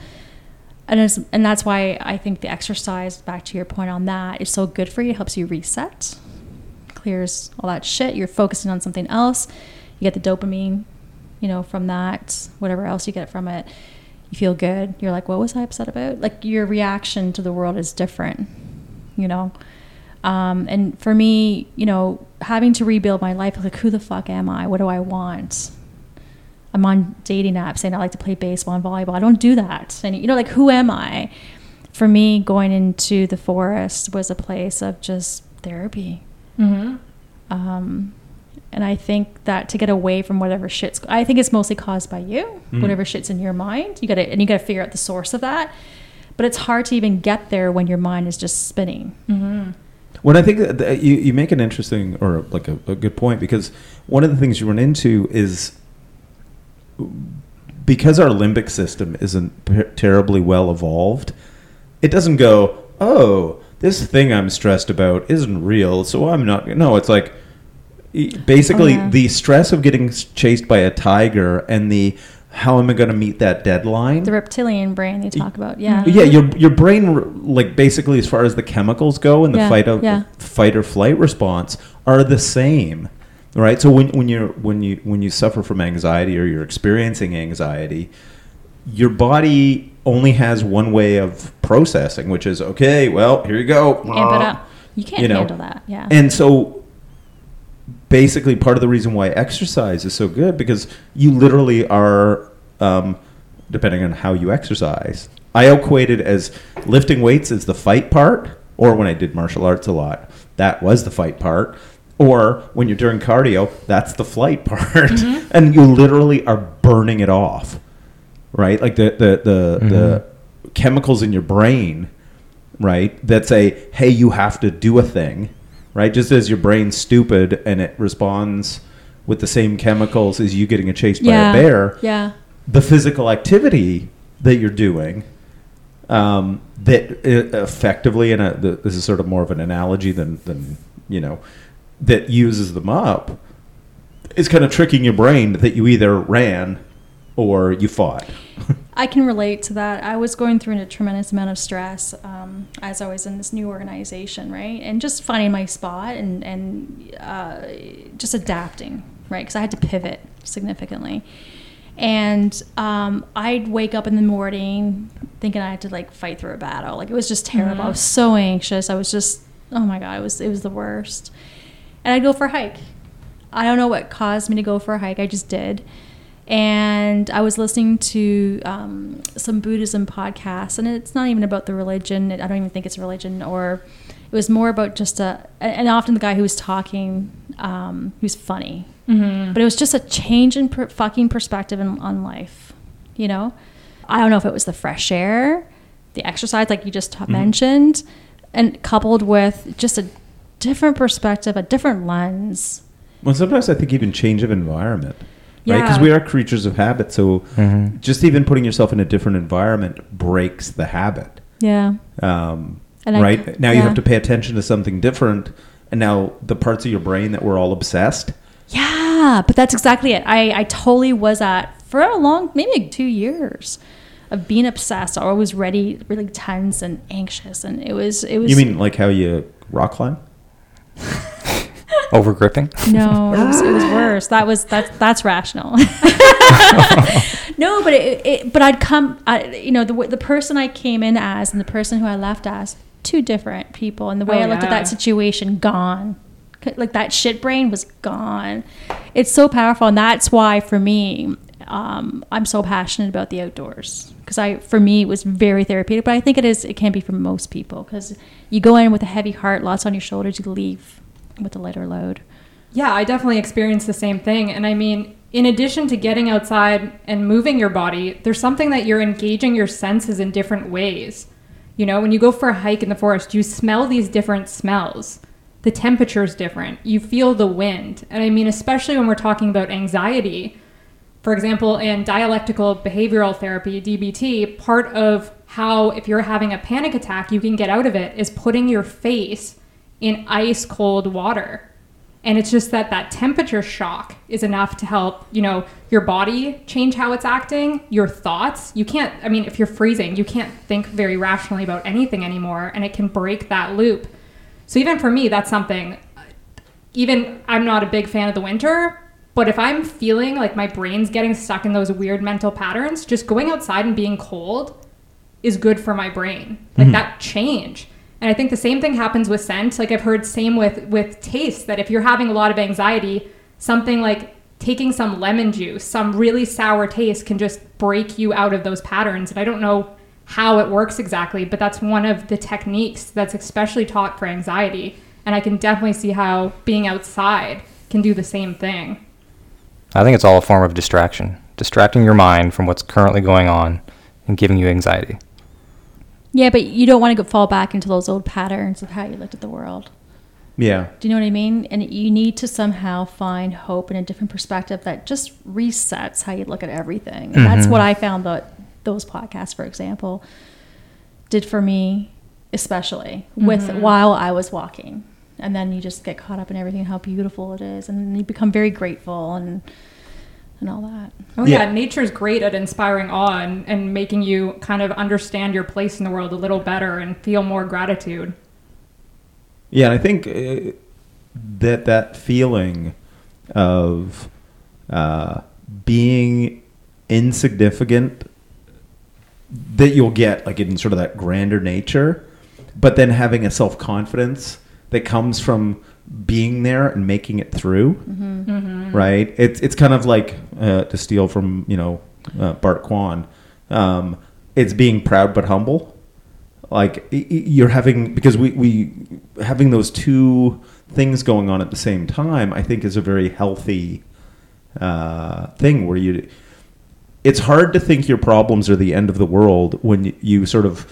and and that's why i think the exercise back to your point on that is so good for you. It helps you reset clears all that shit. You're focusing on something else. You get the dopamine you know from that whatever else you get from it. You feel good. You're like what was i upset about? Like your reaction to the world is different you know? Um, and for me you know having to rebuild my life like who the fuck am i? What do i want i'm on dating apps saying i like to play baseball and volleyball i don't do that and you know like who am i for me going into the forest was a place of just therapy Mhm. um, and I think that to get away from whatever shit's, I think it's mostly caused by you. Mhm. Whatever shit's in your mind, you got to, and you got to figure out the source of that. But it's hard to even get there when your mind is just spinning. Mhm. When I think that that you, you make an interesting or like a, a good point because one of the things you run into is because our limbic system isn't terribly well evolved, it doesn't go, oh, this thing I'm stressed about isn't real, so I'm not. No, it's like basically Oh, yeah. the stress of getting chased by a tiger and the how am I going to meet that deadline? The reptilian brain they talk about. Yeah. Yeah, your your brain like basically as far as the chemicals go and the Yeah, fight of yeah. fight or flight response are the same. Right? So when when you when you when you suffer from anxiety or you're experiencing anxiety, your body only has one way of processing, which is okay, well, here you go. Amp it up. You can't You know, handle that. Yeah. And so basically part of the reason why exercise is so good because you literally are um, depending on how you exercise i equate it as lifting weights is the fight part or when i did martial arts a lot that was the fight part or when you're doing cardio that's the flight part. And you literally are burning it off right? Like the the the, the chemicals in your brain right that say hey you have to do a thing right? Just as your brain's stupid and it responds with the same chemicals as you getting chased yeah. by a bear Yeah. the physical activity that you're doing um, that uh, effectively and uh, this is sort of more of an analogy than than you know that uses them up is kind of tricking your brain that you either ran or you fought I can relate to that. I was going through a tremendous amount of stress um, as I was in this new organization, right? And just finding my spot and, and uh, just adapting, right? Because I had to pivot significantly. And um, I'd wake up in the morning thinking I had to like fight through a battle. Like it was just terrible. I was so anxious. I was just, oh my God, it was, it was the worst. And I'd go for a hike. I don't know what caused me to go for a hike. I just did and I was listening to um, some Buddhism podcasts, and it's not even about the religion. I don't even think it's a religion, or it was more about just a. And often the guy who was talking, um, he was funny, Mm-hmm. but it was just a change in per- fucking perspective in, on life. You know, I don't know if it was the fresh air, the exercise, like you just Mm-hmm. mentioned, and coupled with just a different perspective, a different lens. well sometimes i think even change of environment right because we are creatures of habit so Mhm. just even putting yourself in a different environment breaks the habit Yeah. um, And I- right now you have to pay attention to something different and now the parts of your brain that were all obsessed Yeah, but that's exactly it. I, I totally was at for a long, maybe like two years of being obsessed. I was ready, really tense and anxious, and it was it was. you mean like how you rock climb Over gripping. no? It was, it was worse. That was that's that's rational. no, but it, it but I'd come. I, you know the w- the person I came in as and the person who I left as two different people, and the way Oh, I looked at that situation gone. Like that shit brain was gone. It's so powerful, and that's why for me, um, I'm so passionate about the outdoors because I, for me, it was very therapeutic. But I think it is, it can be for most people because you go in with a heavy heart, lots on your shoulders, you leave with a lighter load. Yeah, I definitely experienced the same thing. And I mean, in addition to getting outside and moving your body, there's something that you're engaging your senses in different ways. You know, when you go for a hike in the forest, you smell these different smells. The temperature is different. You feel the wind. And I mean, especially when we're talking about anxiety, for example, in dialectical behavioral therapy, DBT, part of how, if you're having a panic attack, you can get out of it is putting your face in ice cold water. And it's just that that temperature shock is enough to help, you know, your body change how it's acting, your thoughts. You can't, I mean, if you're freezing, you can't think very rationally about anything anymore, and it can break that loop. So even for me, that's something even I'm not a big fan of the winter, but if I'm feeling like my brain's getting stuck in those weird mental patterns, just going outside and being cold is good for my brain. Like mm-hmm. that change. And I think the same thing happens with scent. Like I've heard same with with taste that if you're having a lot of anxiety, something like taking some lemon juice, some really sour taste can just break you out of those patterns. And I don't know how it works exactly, but that's one of the techniques that's especially taught for anxiety. And I can definitely see how being outside can do the same thing. I think it's all a form of distraction, distracting your mind from what's currently going on and giving you anxiety. Yeah, but you don't want to go, fall back into those old patterns of how you looked at the world. Yeah. Do you know what I mean? And you need to somehow find hope in a different perspective that just resets how you look at everything. And that's mm-hmm. what I found that those podcasts, for example, did for me, especially with mm-hmm. while I was walking. And then you just get caught up in everything, how beautiful it is, and you become very grateful and and all that. Oh yeah, Yeah. nature's great at inspiring awe and, and making you kind of understand your place in the world a little better and feel more gratitude. Yeah, and I think uh, that that feeling of uh, being insignificant that you'll get like in sort of that grander nature, but then having a self confidence that comes from being there and making it through, right? It's it's kind of like uh, to steal from you know uh, Bart Kwan. Um, it's being proud but humble like you're having because we we having those two things going on at the same time i think is a very healthy uh, thing where you it's hard to think your problems are the end of the world when y- you sort of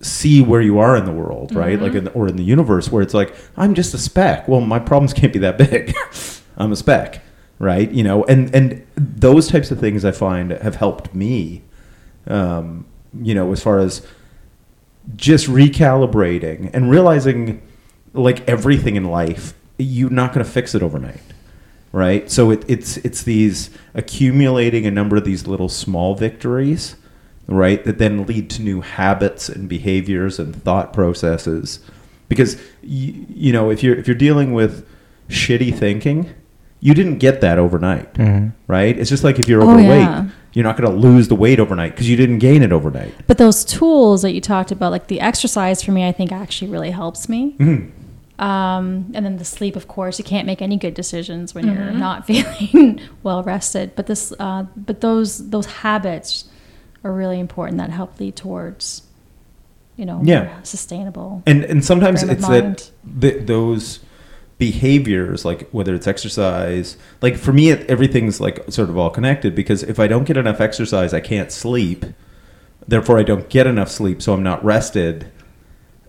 see where you are in the world right? Like in or in the universe where it's like i'm just a speck. Well my problems can't be that big. I'm a speck right? You know and and those types of things i find have helped me um, you know as far as just recalibrating and realizing like everything in life you're not going to fix it overnight right? So it, it's it's these accumulating a number of these little small victories right that then lead to new habits and behaviors and thought processes because you, you know if you're if you're dealing with shitty thinking you didn't get that overnight Mhm. right it's just like if you're Oh, overweight yeah. you're not going to lose the weight overnight because you didn't gain it overnight But those tools that you talked about, like the exercise for me, I think actually really helps me. Mhm. Um, and then the sleep, of course, you can't make any good decisions when you're not feeling well rested. But this, uh, but those those habits are really important that help lead towards, you know, Yeah. more sustainable. and and sometimes it's that th- those behaviors like whether it's exercise like for me it, everything's like sort of all connected because if i don't get enough exercise i can't sleep therefore i don't get enough sleep so i'm not rested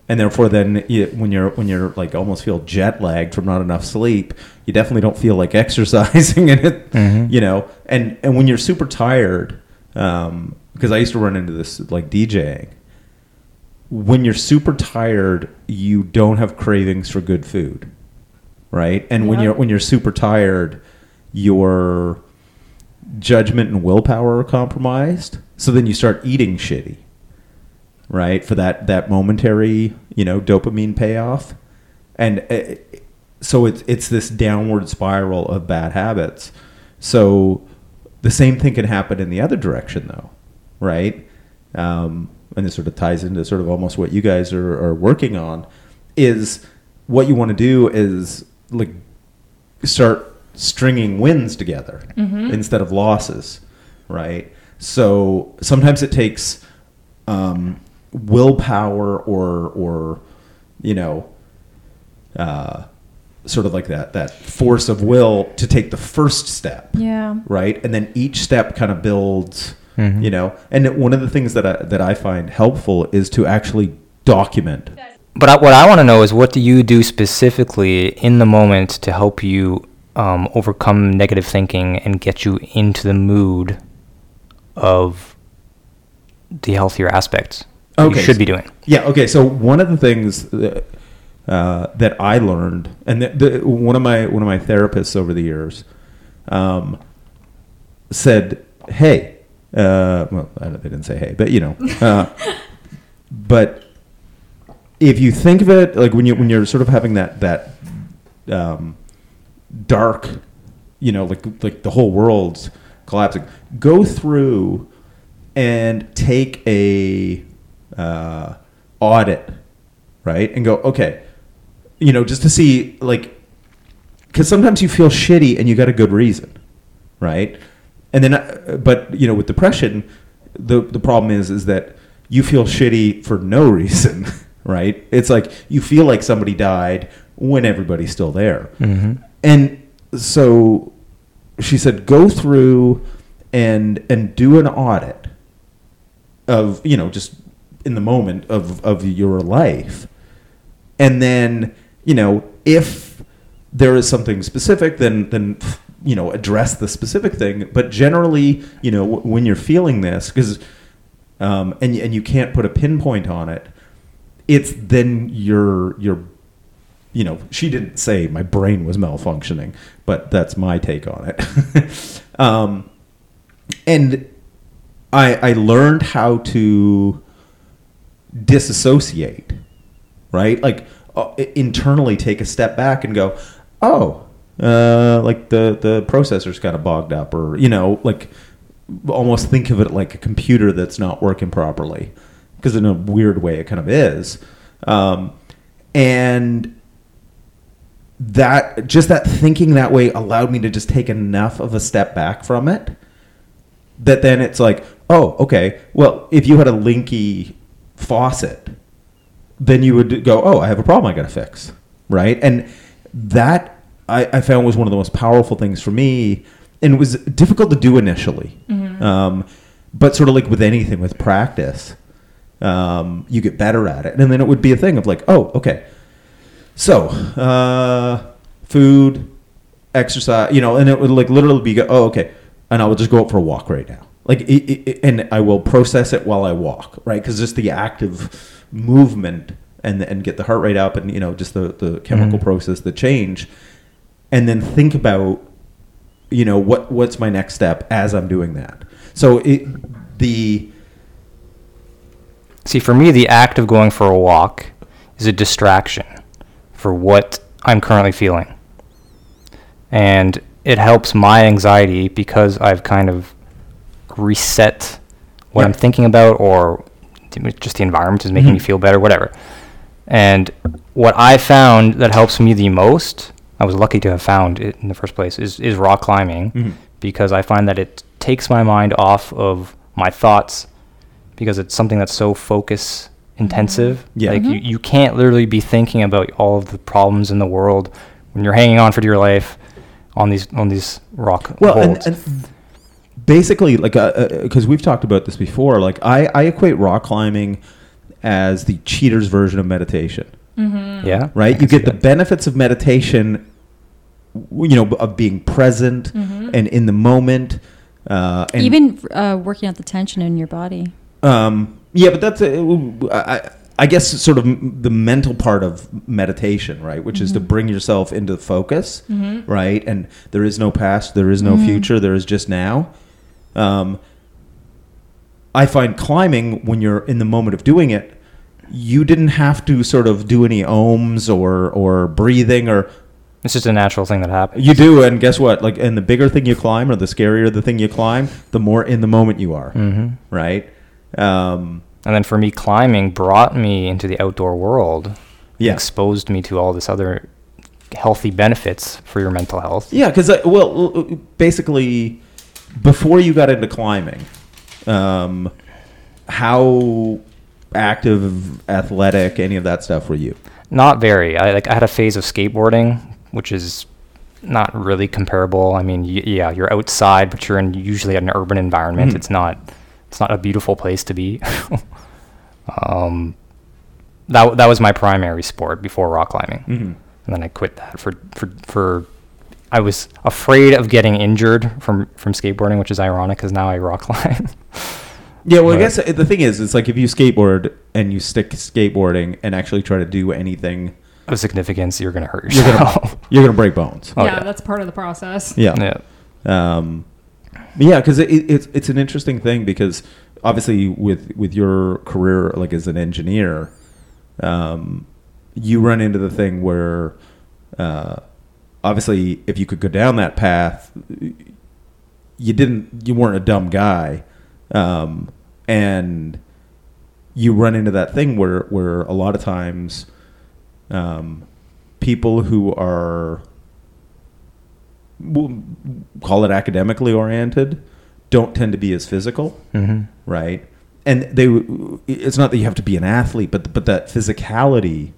and therefore then you, when you're when you're like almost feel jet lagged from not enough sleep you definitely don't feel like exercising and it Mhm. you know and and when you're super tired um because i used to run into this like djing. When you're super tired you don't have cravings for good food right? And when you're when you're super tired your judgment and willpower are compromised. So then you start eating shitty right? For that that momentary you know dopamine payoff. And uh, so it's it's this downward spiral of bad habits. So the same thing can happen in the other direction though right? Um, and this sort of ties into sort of almost what you guys are, are working on is what you want to do is like start stringing wins together instead of losses right? So sometimes it takes um, willpower or or you know uh, sort of like that that force of will to take the first step Yeah. right? And then each step kind of builds Mhm. you know and one of the things that I, that I find helpful is to actually document But I, what I want to know is what do you do specifically in the moment to help you um, overcome negative thinking and get you into the mood of the healthier aspects that Okay. you should be doing? Yeah. Okay. So one of the things that, uh, that I learned, and the, the, one of my one of my therapists over the years, um, said, "Hey, uh, well, they didn't say hey, but you know, uh, but if you think of it like when you when you're sort of having that that um, dark, you know, like like the whole world's collapsing, go through and take a uh, audit, right? And go, okay, you know, just to see like, because sometimes you feel shitty and you got a good reason, right? And then, uh, but you know, with depression, the the problem is is that you feel shitty for no reason, right? It's like you feel like somebody died when everybody's still there. Mm-hmm. And so she said, go through and and do an audit of you know just in the moment of of your life, and then you know if there is something specific, then then you know address the specific thing. But generally, you know, w- when you're feeling this, because um, and and you can't put a pinpoint on it, it's then your your you know she didn't say my brain was malfunctioning, but that's my take on it. um, and I I learned how to disassociate, right? Like uh, internally take a step back and go, oh, uh, like the the processor's kind of bogged up, or you know, like almost think of it like a computer that's not working properly, because in a weird way it kind of is, um, and that just that thinking that way allowed me to just take enough of a step back from it that then it's like, oh, okay, well, if you had a linky faucet, then you would go, oh, I have a problem I got to fix, right? And that I, I, found was one of the most powerful things for me, and it was difficult to do initially, mm-hmm. um, but sort of like with anything, with practice, um, you get better at it, and then it would be a thing of like, oh, okay, so uh, food, exercise, you know, and it would like literally be, oh, okay, and I will just go out for a walk right now like it, it, and I will process it while I walk, right? Because just the active movement and and get the heart rate up, and you know, just the the chemical mm-hmm. process, the change, and then think about, you know, what what's my next step as I'm doing that. So it the see for me, the act of going for a walk is a distraction for what I'm currently feeling, and it helps my anxiety because I've kind of reset what I'm thinking about or just the environment is making mm-hmm. me feel better, whatever. And what I found that helps me the most, I was lucky to have found it in the first place, is, is rock climbing mm-hmm. because I find that it takes my mind off of my thoughts because it's something that's so focus intensive. Mm-hmm. Yeah. Like mm-hmm. you, you can't literally be thinking about all of the problems in the world when you're hanging on for dear life on these on these rock well, holds. And, and basically like because uh, uh, we've talked about this before like I, I equate rock climbing as the cheater's version of meditation mm-hmm. yeah right you get the benefits of meditation you know of being present mm-hmm. and in the moment uh, and even uh, working out the tension in your body um, yeah but that's a, I, I guess sort of the mental part of meditation, right? Which mm-hmm. is to mm-hmm. bring yourself into focus, mm-hmm. right? And there is no past, there is no mm-hmm. future, there is just now. Um, I find climbing when you're in the moment of doing it, you didn't have to sort of do any ohms or or breathing or. It's just a natural thing that happens. You do, and guess what? Like, and the bigger thing you climb, or the scarier the thing you climb, the more in the moment you are, mm-hmm. right? Um, and then for me, climbing brought me into the outdoor world. Yeah. Exposed me to all this other healthy benefits for your mental health. Yeah, because well, basically, before you got into climbing, um, how active, athletic, any of that stuff were you? Not very. I like I had a phase of skateboarding, which is not really comparable. I mean, y- yeah, you're outside, but you're in usually an urban environment. Mm-hmm. It's not it's not a beautiful place to be. um, that that was my primary sport before rock climbing, mm-hmm. and then I quit that for for for I was afraid of getting injured from from skateboarding, which is ironic because now I rock climb. yeah, well, but I guess uh, the thing is, it's like if you skateboard and you stick skateboarding and actually try to do anything of significance, you're going to hurt yourself. You're gonna, you're gonna break bones. Oh, yeah, yeah, that's part of the process. Yeah, yeah, um, yeah. Because it, it, it's it's an interesting thing because obviously with with your career like as an engineer, um, you run into the thing where. Uh, obviously, if you could go down that path, you didn't, you weren't a dumb guy, um, and you run into that thing where where a lot of times, um, people who are we'll call it academically oriented don't tend to be as physical, mm-hmm. right? And they, it's not that you have to be an athlete, but but that physicality,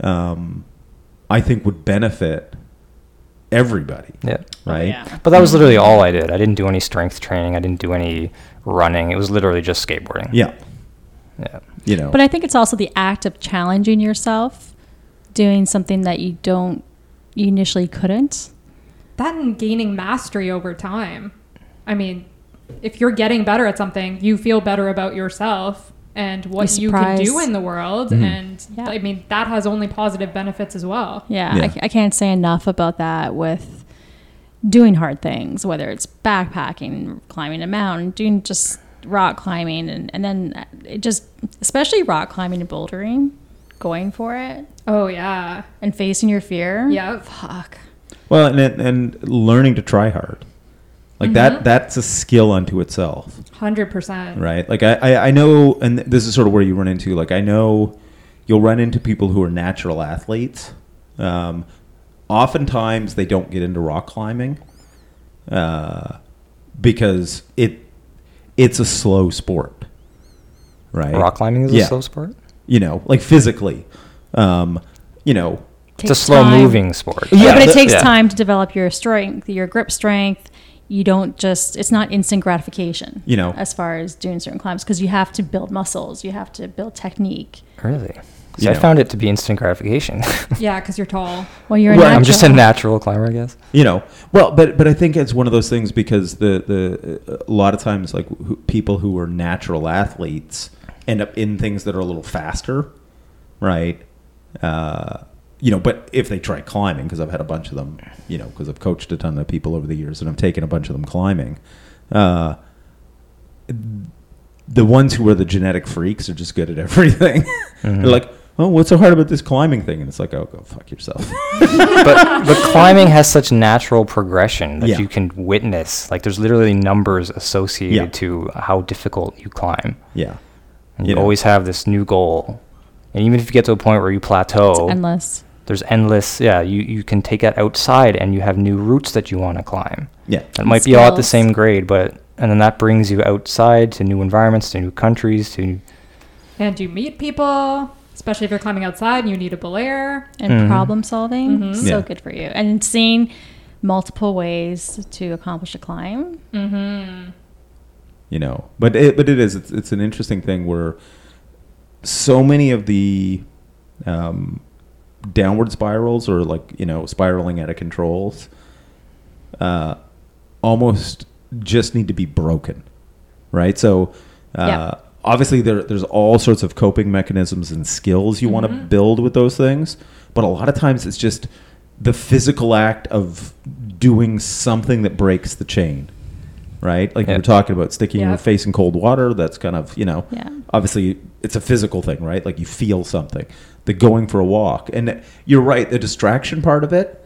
um, I think, would benefit everybody. Yeah. Right. Yeah. But that was literally all I did. I didn't do any strength training. I didn't do any running. It was literally just skateboarding. Yeah. Yeah. You know. But I think it's also the act of challenging yourself doing something that you don't you initially couldn't. that and gaining mastery over time. I mean, if you're getting better at something, you feel better about yourself and what You're can do in the world. Mhm. And Yeah. I mean, that has only positive benefits as well. Yeah, Yeah. I, I can't say enough about that with doing hard things, whether it's backpacking, climbing a mountain, doing just rock climbing, and, and then it just, especially rock climbing and bouldering, going for it Oh, yeah. and facing your fear. Yeah. Fuck. Well, and and learning to try hard, like that that's a skill unto itself. 100%. right? Like I, I, I know, and this is sort of where you run into. Like I know, you'll run into people who are natural athletes. Um, oftentimes, they don't get into rock climbing uh, because it it's a slow sport, right? Rock climbing is Yeah. a slow sport. You know, like physically, um, you know, It's a slow time. moving sport. Yeah, but it takes yeah. time to develop your strength, your grip strength. You don't just, it's not instant gratification. You know. as far as doing certain climbs, because you have to build muscles, you have to build technique. Really? 'Cause You I know. found it to be instant gratification. Yeah, because you're tall. Well, you're Well, a I'm I'm just a natural. natural climber, I guess. you know well but but i think it's one of those things because the the a lot of times like who, people who are natural athletes end up in things that are a little faster right uh you know but if they try climbing because i've had a bunch of them you know because i've coached a ton of people over the years and i've taken a bunch of them climbing uh the ones who are the genetic freaks are just good at everything Mhm. they're like oh what's so hard about this climbing thing and it's like oh go fuck yourself but but climbing has such natural progression that Yeah. you can witness. Like there's literally numbers associated Yeah. to how difficult you climb. yeah And You you know. always have this new goal. And even if you get to a point where you plateau, It's endless. there's endless yeah, you, you can take that outside and you have new routes that you want to climb. yeah It might be all at the same grade, but and then that brings you outside to new environments, to new countries, to And you meet people, especially if you're climbing outside and you need a belayer. and Mhm. problem solving. Mhm. So Yeah. good for you. And seeing multiple ways to accomplish a climb. Mm-hmm. You know. But it, but it is it's, it's an interesting thing where so many of the um, downward spirals or like you know spiraling out of controls uh, almost just need to be broken right? So uh, Yeah. obviously there, there's all sorts of coping mechanisms and skills you want to build with those things but a lot of times it's just the physical act of doing something that breaks the chain right like you Yeah. were talking about sticking your face in cold water that's kind of you know Yeah. obviously it's a physical thing right like you feel something the going for a walk and you're right the distraction part of it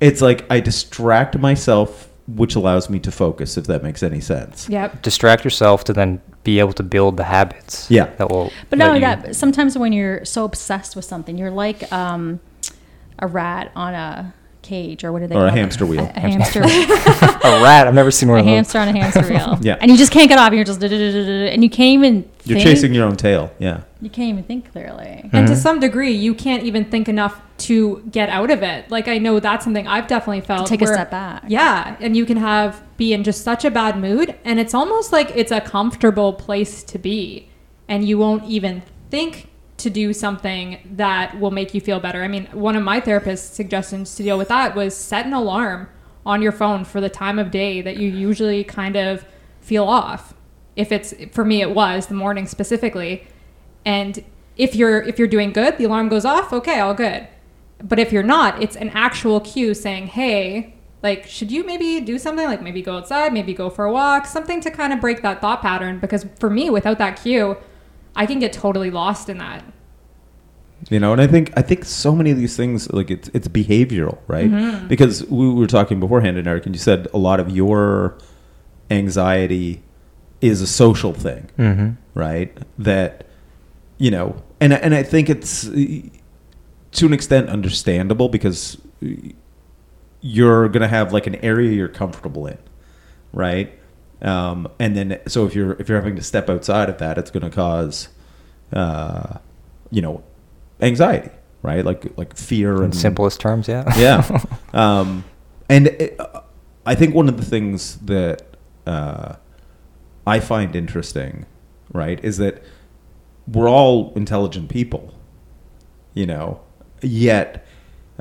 it's like i distract myself which allows me to focus if that makes any sense Yep. distract yourself to then be able to build the habits. Yeah. That will But not let only you- that, sometimes when you're so obsessed with something, you're like um, a rat on a cage or what do they Or a call it? hamster wheel. A, a hamster. a rat. I've never seen one a of those. hamster on a hamster wheel. Yeah. And you just can't get off. And you're just and you can't even. you're think. chasing your own tail yeah You can't even think clearly. And to Mhm. some degree, you can't even think enough to get out of it. Like I know that's something I've definitely felt. take a where- step back. Yeah, and you can have be in just such a bad mood, and it's almost like it's a comfortable place to be, and you won't even think to do something that will make you feel better. I mean, one of my therapist's suggestions to deal with that was set an alarm on your phone for the time of day that you usually kind of feel off. If it's for me, it was the morning specifically, and if you're if you're doing good, the alarm goes off. Okay, all good. But if you're not, it's an actual cue saying, "Hey, like, should you maybe do something? Like, maybe go outside, maybe go for a walk, something to kind of break that thought pattern." Because for me, without that cue, I can get totally lost in that. you know and i think i think so many of these things like it's it's behavioral right Mm-hmm. because we were talking beforehand and eric and you said a lot of your anxiety is a social thing Mm-hmm. right? That you know, and and I think it's to an extent understandable because uh, you're gonna have like an area you're comfortable in, right? Um, and then so if you're if you're having to step outside of that, it's gonna cause, uh, you know, anxiety, right? Like like fear In and simplest terms, yeah. yeah. Um, and it, I think one of the things that uh, I find interesting, right, is that we're all intelligent people, you know, yet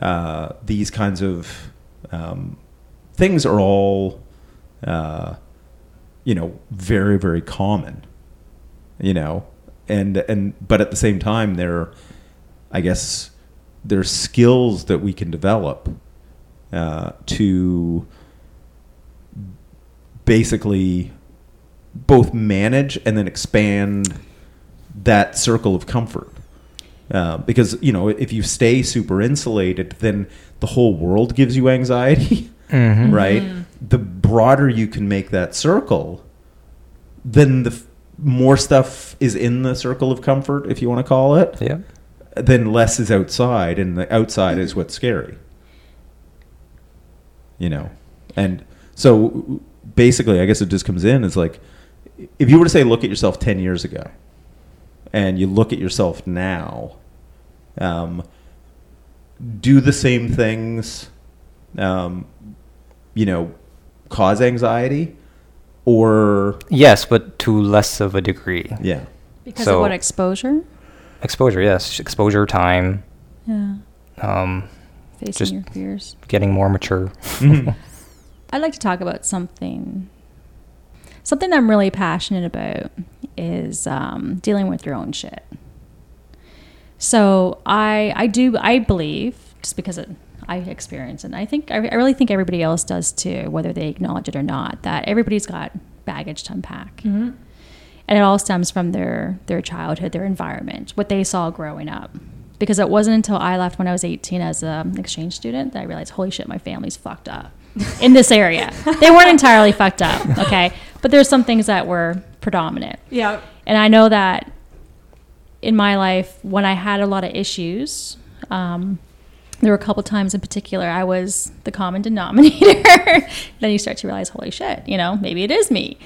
uh, these kinds of um, things are all uh, you know very very common you know? And and but at the same time they're i guess they're skills that we can develop uh, to basically both manage and then expand that circle of comfort. Uh, because you know if you stay super insulated then the whole world gives you anxiety Mhm. right the broader you can make that circle then the f- more stuff is in the circle of comfort if you want to call it. Yeah. then less is outside and the outside is what's scary. You know? And so basically i guess it just comes in is like if you were to say look at yourself 10 years ago and you look at yourself now um, do the same things um, you know cause anxiety or Yes, but to less of a degree. yeah Because So- of what exposure? Exposure, yes. Exposure, time, Yeah. um, Facing Just- your fears. getting more mature. Mhm. I'd like to talk about something. Something I'm really passionate about is um, dealing with your own shit. So I I do I believe just because it, I experience and I think I, I really think everybody else does too, whether they acknowledge it or not. That everybody's got baggage to unpack, Mm-hmm. and it all stems from their their childhood, their environment, what they saw growing up. Because it wasn't until I left when I was 18 as an exchange student that I realized, holy shit, my family's fucked up in this area. they weren't entirely fucked up, okay, but there's some things that were predominant. Yeah. And I know that in my life, when I had a lot of issues, um, there were a couple times in particular I was the common denominator. then you start to realize, holy shit, you know, maybe it is me.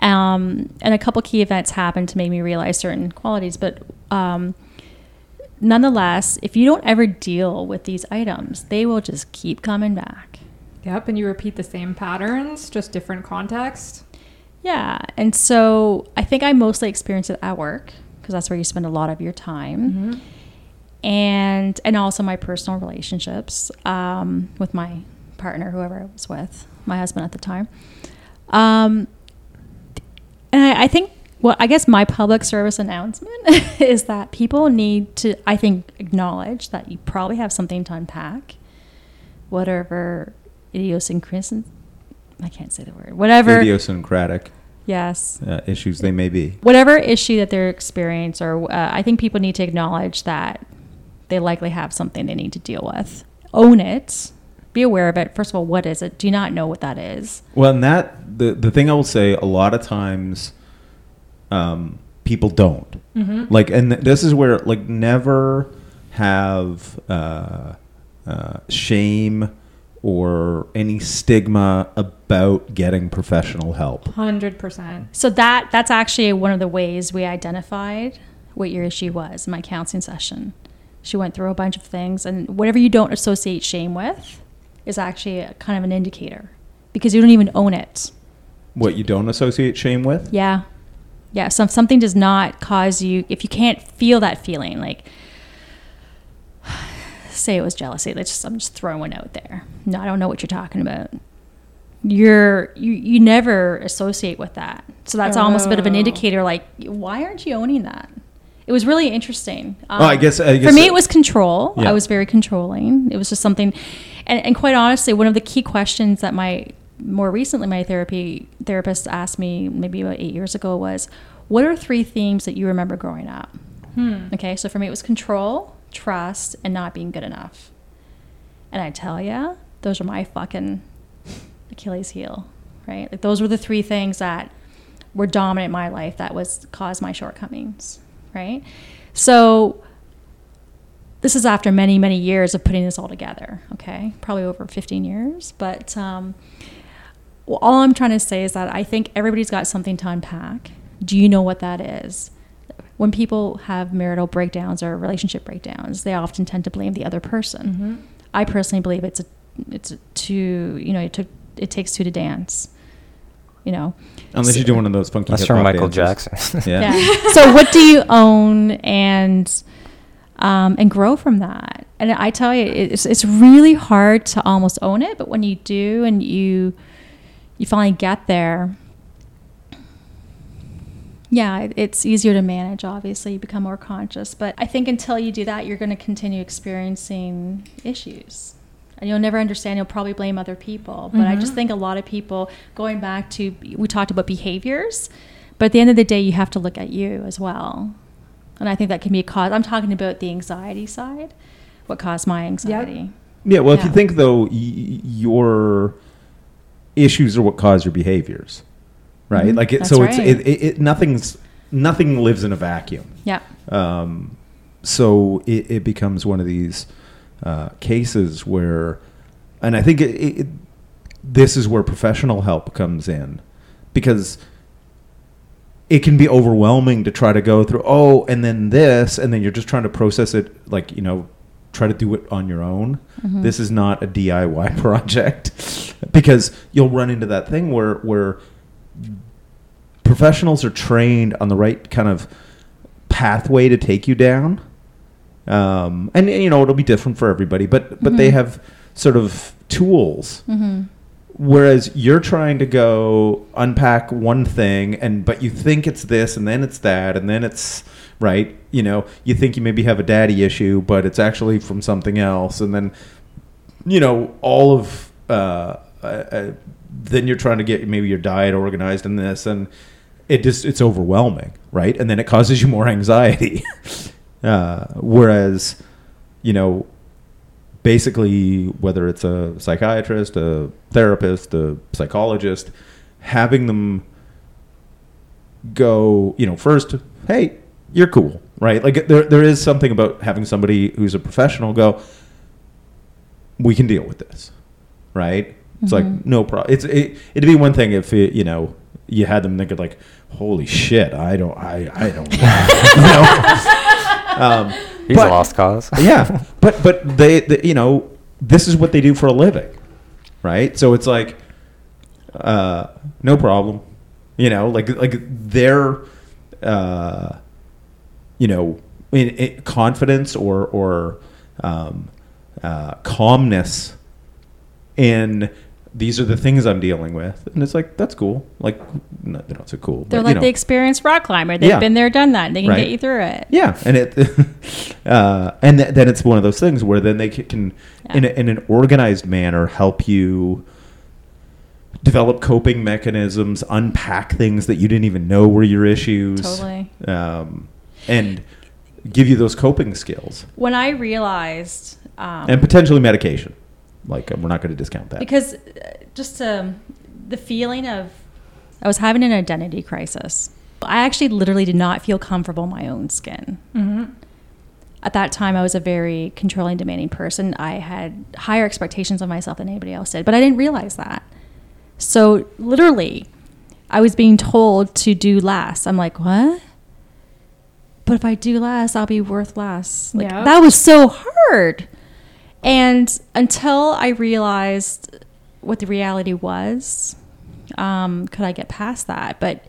Um, and a couple key events happened to make me realize certain qualities. But um, nonetheless, if you don't ever deal with these items, they will just keep coming back. Yep. And you repeat the same patterns, just different context. Yeah. And so I think I mostly experience it at work because that's where you spend a lot of your time. Mm-hmm. And and also my personal relationships um, with my partner, whoever I was with, my husband at the time. Um, and I, I think well, I guess my public service announcement is that people need to, I think, acknowledge that you probably have something to unpack, whatever idiosyncrasies. I can't say the word. Whatever. idiosyncratic Yes. uh, issues they may be Whatever issue that they're experiencing, or uh, I think people need to acknowledge that they likely have something they need to deal with. Own it. Be aware of it. First of all, what is it? Do you not know what that is? Well, and that the the thing I will say a lot of times, um, people don't Mm-hmm. like, and th- this is where like never have uh, uh, shame or any stigma about getting professional help. Hundred percent. So that that's actually one of the ways we identified what your issue was in my counseling session. She went through a bunch of things, and whatever you don't associate shame with is actually a, kind of an indicator because you don't even own it. What you don't associate shame with? Yeah. Yeah. So if something does not cause you, if you can't feel that feeling, like say it was jealousy, let's just, I'm just throwing one out there. No, I don't know what you're talking about. You're, you, you never associate with that. So that's almost a bit of an Oh. indicator, like, why aren't you owning that? It was really interesting. Um, Well, I guess- I guess for me, it- it was control. Yeah. I was very controlling. It was just something, and, and quite honestly, one of the key questions that my more recently my therapy therapist asked me maybe about eight years ago was, "What are three themes that you remember growing up?" Hmm. Okay, so for me, it was control, trust, and not being good enough. And I tell you, those are my fucking Achilles heel, right? Like those were the three things that were dominant in my life that was caused my shortcomings, right? So this is after many, many years of putting this all together, okay? Probably over 15 years. But um, well, all I'm trying to say is that I think everybody's got something to unpack. Do you know what that is? When people have marital breakdowns or relationship breakdowns, they often tend to blame the other person. Mm-hmm. I personally believe it's a, it's a two, you know, it took, it takes two to dance. You know, Unless you do one of those funky. That's hip-hop from Michael dances. Jackson. Yeah. yeah. so what do you own and um, and grow from that. And I tell you, it's it's really hard to almost own it, but when you do and you you finally get there, yeah, it's easier to manage. Obviously, you become more conscious. But I think until you do that, you're going to continue experiencing issues. And you'll never understand. You'll probably blame other people. But I just think a lot of people, going back to, we talked about behaviors, but at the end of the day, you have to look at you as well. And I think that can be a cause. I'm talking about the anxiety side, what caused my anxiety. Yeah, well, if you think though, y- y- your issues are what cause your behaviors, right? Mhm, Like, it, that's so it's right. it, it, it nothing's nothing lives in a vacuum. Yeah. Um, so it, it becomes one of these uh, cases where, and I think it, it, this is where professional help comes in, because it can be overwhelming to try to go through. Oh, and then this, and then you're just trying to process it, like you know, try to do it on your own. Mhm. This is not a DIY project, because you'll run into that thing where where professionals are trained on the right kind of pathway to take you down. Um, and you know it'll be different for everybody, but but they Mhm. have sort of tools. Mm-hmm. Whereas you're trying to go unpack one thing, and but you think it's this, and then it's that, and then it's right. You know, you think you maybe have a daddy issue, but it's actually from something else, and then you know all of uh, uh, uh, then you're trying to get maybe your diet organized in this, and it just it's overwhelming, right? And then it causes you more anxiety. Uh, whereas, you know, basically whether it's a psychiatrist, a therapist, a psychologist, having them go, you know, first, hey, you're cool, right? Like there there is something about having somebody who's a professional go, we can deal with this, right? It's like Mhm. no problem. It's it, it'd be one thing if it, you know you had them thinking like, holy shit, I don't, I I don't, you know. Um, He's but- a lost cause. yeah, but but they, they, you know, this is what they do for a living, right? So it's like, uh, no problem, you know, like like their, uh, you know, in, in confidence or or um, uh, calmness in these are the things I'm dealing with, and it's like that's cool. Like, no, they're not so cool. They're but, like you know. the experienced rock climber. They've Yeah. been there, done that. and They can Right. get you through it. Yeah, and it, uh, and th- then it's one of those things where then they can, in, a, in an organized manner, help you develop coping mechanisms, unpack things that you didn't even know were your issues, Totally. um, and give you those coping skills When I realized, um, and potentially medication. Like we're not going to discount that. because uh, just um, the feeling of I was having an identity crisis. I actually literally did not feel comfortable in my own skin. Mm-hmm. At that time, I was a very controlling, demanding person. I had higher expectations of myself than anybody else did, but I didn't realize that. So literally, I was being told to do less. I'm like, what? But if I do less, I'll be worth less. Like Yeah. that was so hard. And until I realized what the reality was, um, could I get past that? But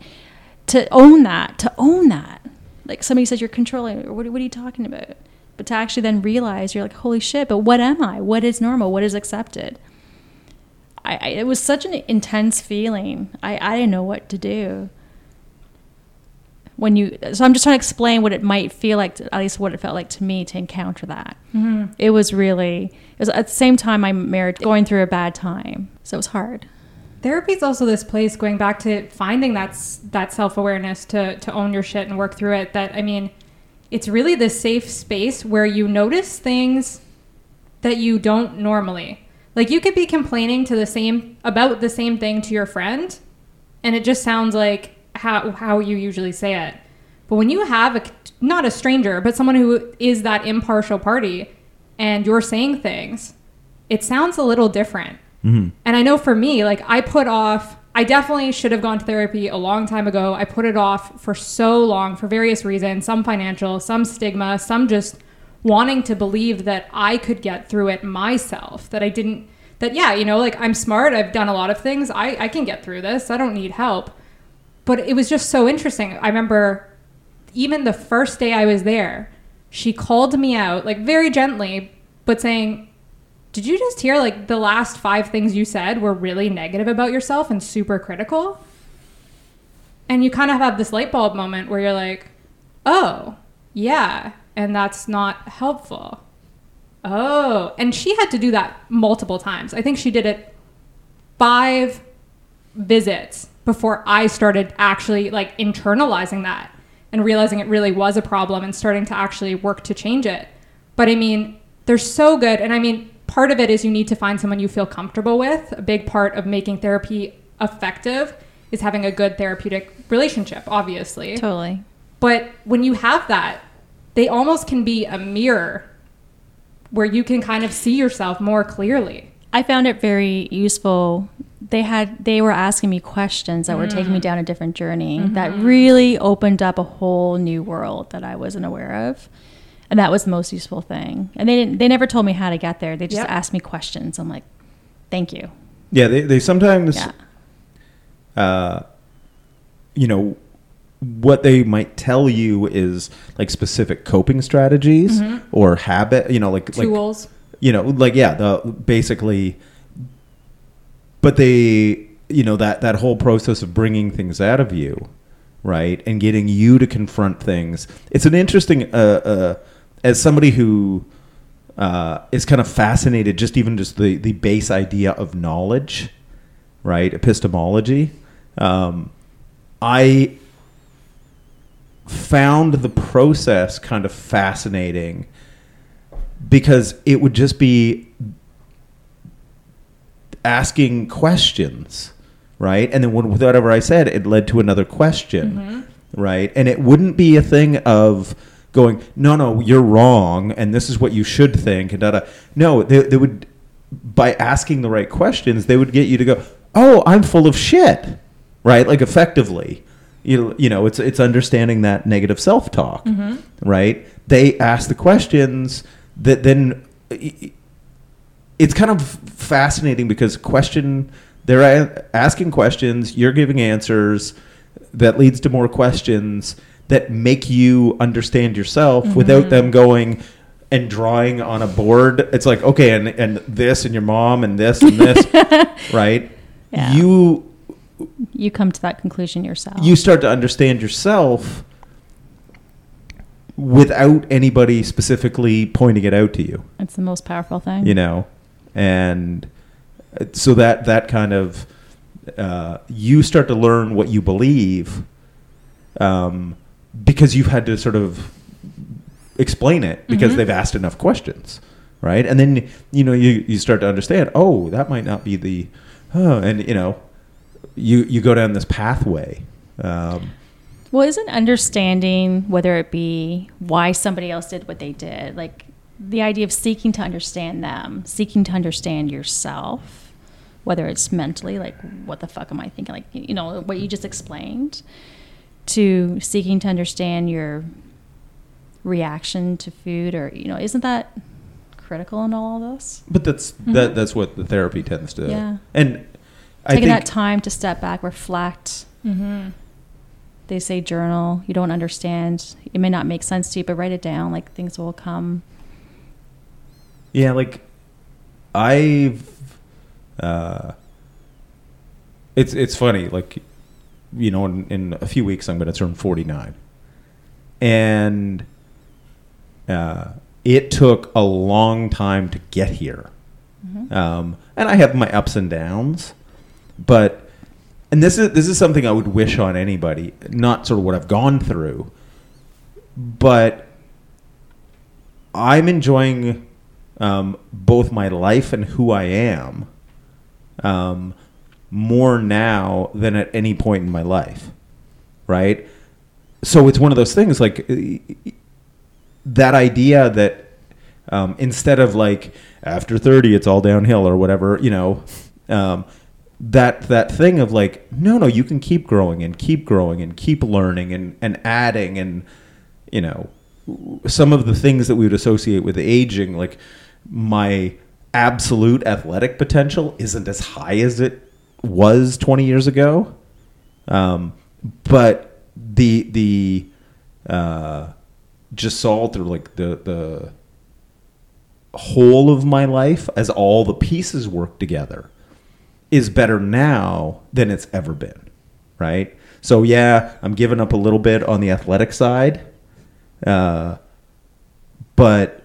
to own that, to own that, like somebody says you're controlling, or what, what are you talking about? But to actually then realize you're like, holy shit, but what am I? What is normal? What is accepted? I, I it was such an intense feeling. I, I didn't know what to do. When you, so I'm just trying to explain what it might feel like, to, at least what it felt like to me to encounter that. Mm-hmm. It was really, it was at the same time I'm married, going through a bad time. So it was hard. Therapy is also this place going back to finding that that self awareness to to own your shit and work through it. That I mean, it's really this safe space where you notice things that you don't normally. Like you could be complaining to the same about the same thing to your friend, and it just sounds like how how you usually say it. But when you have a not a stranger, but someone who is that impartial party, and you're saying things, it sounds a little different. Mhm. And I know for me, like I put off, I definitely should have gone to therapy a long time ago. I put it off for so long for various reasons some financial, some stigma, some just wanting to believe that I could get through it myself. That I didn't, that yeah, you know, like I'm smart, I've done a lot of things, I, I can get through this, I don't need help. But it was just so interesting. I remember even the first day I was there, she called me out, like very gently, but saying, Did you just hear like the last five things you said were really negative about yourself and super critical? And you kind of have this light bulb moment where you're like, Oh, yeah. And that's not helpful. Oh. And she had to do that multiple times. I think she did it five visits before I started actually like internalizing that and realizing it really was a problem and starting to actually work to change it. But I mean, they're so good. And I mean, part of it is you need to find someone you feel comfortable with. A big part of making therapy effective is having a good therapeutic relationship, obviously. Totally. But when you have that, they almost can be a mirror where you can kind of see yourself more clearly. I found it very useful. They had they were asking me questions that were taking me mm. down a different journey mm-hmm. that really opened up a whole new world that I wasn't aware of. And that was the most useful thing. And they didn't they never told me how to get there. They just Yep. asked me questions. I'm like, "Thank you." Yeah, they, they sometimes, Yeah. uh, you know, what they might tell you is like specific coping strategies mm-hmm. or habit, you know, like like Tools. you know, like yeah, the basically, but they, you know, that that whole process of bringing things out of you, right, and getting you to confront things. It's an interesting, uh, uh, as somebody who uh, is kind of fascinated, just even just the the base idea of knowledge, right, epistemology. Um, I found the process kind of fascinating because it would just be asking questions, right? And then when, whatever I said, it led to another question, mm-hmm. right? And it wouldn't be a thing of going, no, no, you're wrong, and this is what you should think, and da da. No, they, they would, by asking the right questions, they would get you to go, oh, I'm full of shit, right? Like effectively. You, you know, it's it's understanding that negative self talk, mm-hmm. right? They ask the questions that then it's kind of fascinating because question they're asking questions, you're giving answers that leads to more questions that make you understand yourself mm-hmm. without them going and drawing on a board. It's like, okay, and and this and your mom and this and this, right? Yeah. You You come to that conclusion yourself. you start to understand yourself without anybody specifically pointing it out to you it's the most powerful thing. you know and uh, so that that kind of uh, you start to learn what you believe um, because you've had to sort of explain it because they've asked enough questions right? And then you know you, you start to understand oh that might not be the oh, and you know you you go down this pathway um, Well, isn't understanding whether it be why somebody else did what they did, like the idea of seeking to understand them, seeking to understand yourself, whether it's mentally, like what the fuck am I thinking, like you know what you just explained, to seeking to understand your reaction to food, or you know, isn't that critical in all of this? But that's that. That's what the therapy tends to. Mm-hmm. Yeah. And I Taking think that time to step back, reflect. They say journal. You don't understand. It may not make sense to you, but write it down. Like things will come. Yeah, like I've. Uh, it's it's funny, like you know, in, in a few weeks I'm going to turn 49, and uh, it took a long time to get here. Um, and I have my ups and downs, but and this is this is something I would wish on anybody, not sort of what I've gone through, but I'm enjoying um, both my life and who I am um, more now than at any point in my life, right? So it's one of those things like that idea that um, instead of like after 30 it's all downhill or whatever you know um, that that thing of like no no you can keep growing and keep growing and keep learning and and adding and you know some of the things that we would associate with aging like my absolute athletic potential isn't as high as it was 20 years ago um, but the the uh, just saw through like the the whole of my life as all the pieces work together is better now than it's ever been. Right? So yeah, I'm giving up a little bit on the athletic side. Uh, but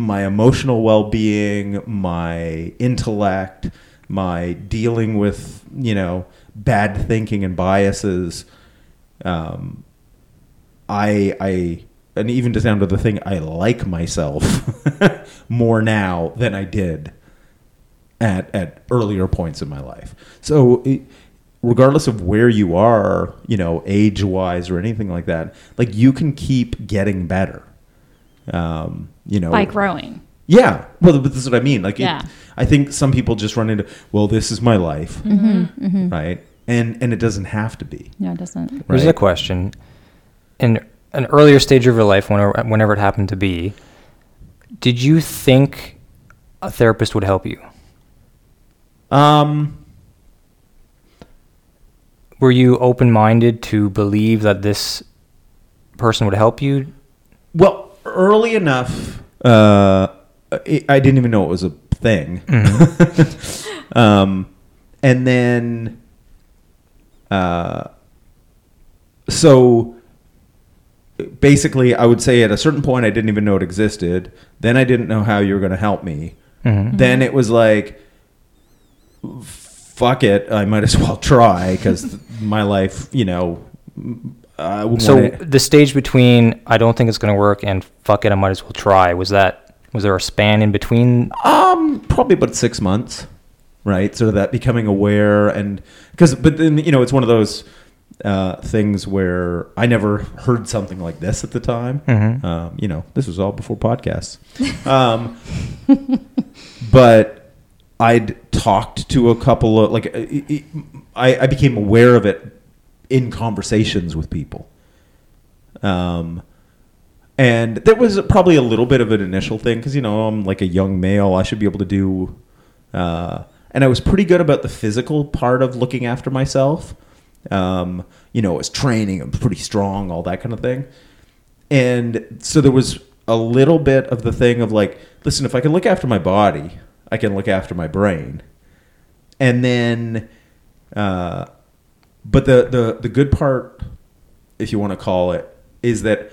my emotional well-being, my intellect, my dealing with, you know, bad thinking and biases, um, I I and even just down to the thing I like myself more now than I did at at earlier points in my life. So it, regardless of where you are, you know, age wise or anything like that, like you can keep getting better. Um, you know, by growing. yeah, well, but this is what I mean. Like, it- Yeah. I think some people just run into, well, this is my life, Mm-hmm. right? And and it doesn't have to be. No, it doesn't. Here's a question. In an earlier stage of your life, whenever, whenever it happened to be, did you think a therapist would help you? Um, Were you open minded to believe that this person would help you? well, early enough, uh, I I didn't even know it was a thing. um, and then, uh, so basically, I would say at a certain point, I didn't even know it existed. Then I didn't know how you were going to help me. Mhm. Then it was like, fuck it, I might as well try because my life, you know, I wouldn't So wanna- the stage between I don't think it's going to work and fuck it, I might as well try. Was that was there a span in between? Um, probably about six months, right? Sort of that becoming aware and because, but then you know, it's one of those uh, things where I never heard something like this at the time. Mhm. Um, you know, this was all before podcasts. um, but I'd talked to a couple of like I, I became aware of it in conversations with people. Um, and there was probably a little bit of an initial thing because you know I'm like a young male. I should be able to do, uh, and I was pretty good about the physical part of looking after myself. Um, you know, I was training, I'm pretty strong, all that kind of thing. And so there was a little bit of the thing of like, listen, if I can look after my body, I can look after my brain. And then, uh, but the, the, the good part, if you want to call it, is that,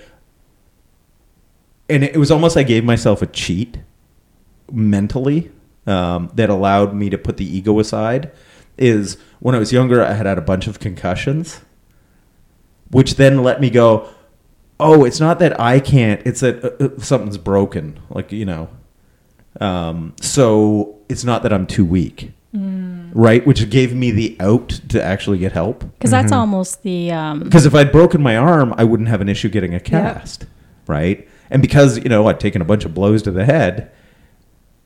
and it was almost I gave myself a cheat mentally um, that allowed me to put the ego aside. Is when I was younger, I had had a bunch of concussions, which then let me go, oh, it's not that I can't, it's that uh, uh, something's broken. Like, you know, um, so it's not that I'm too weak. Right, which gave me the out to actually get help. Because that's almost the um, Because if I'd broken my arm, I wouldn't have an issue getting a cast, right? And because you know I'd taken a bunch of blows to the head,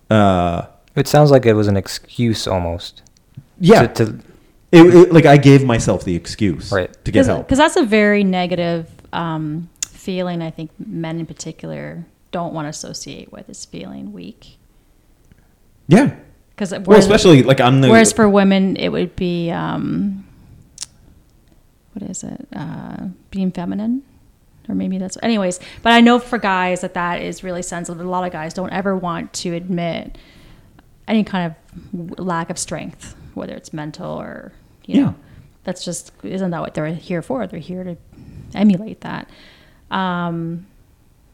uh, It sounds like it was an excuse almost. yeah, To, to, it, it- like I gave myself the excuse Right. to get help. because that's a very negative um, feeling. I think men in particular don't want to associate with is feeling weak. Yeah, Because well, especially like I'm the whereas for women it would be um, what is it? Uh, being feminine, or maybe that's anyways. But I know for guys that that is really sensitive. A lot of guys don't ever want to admit any kind of lack of strength, whether it's mental or you Yeah. know. That's just isn't that what they're here for? They're here to emulate that. Um,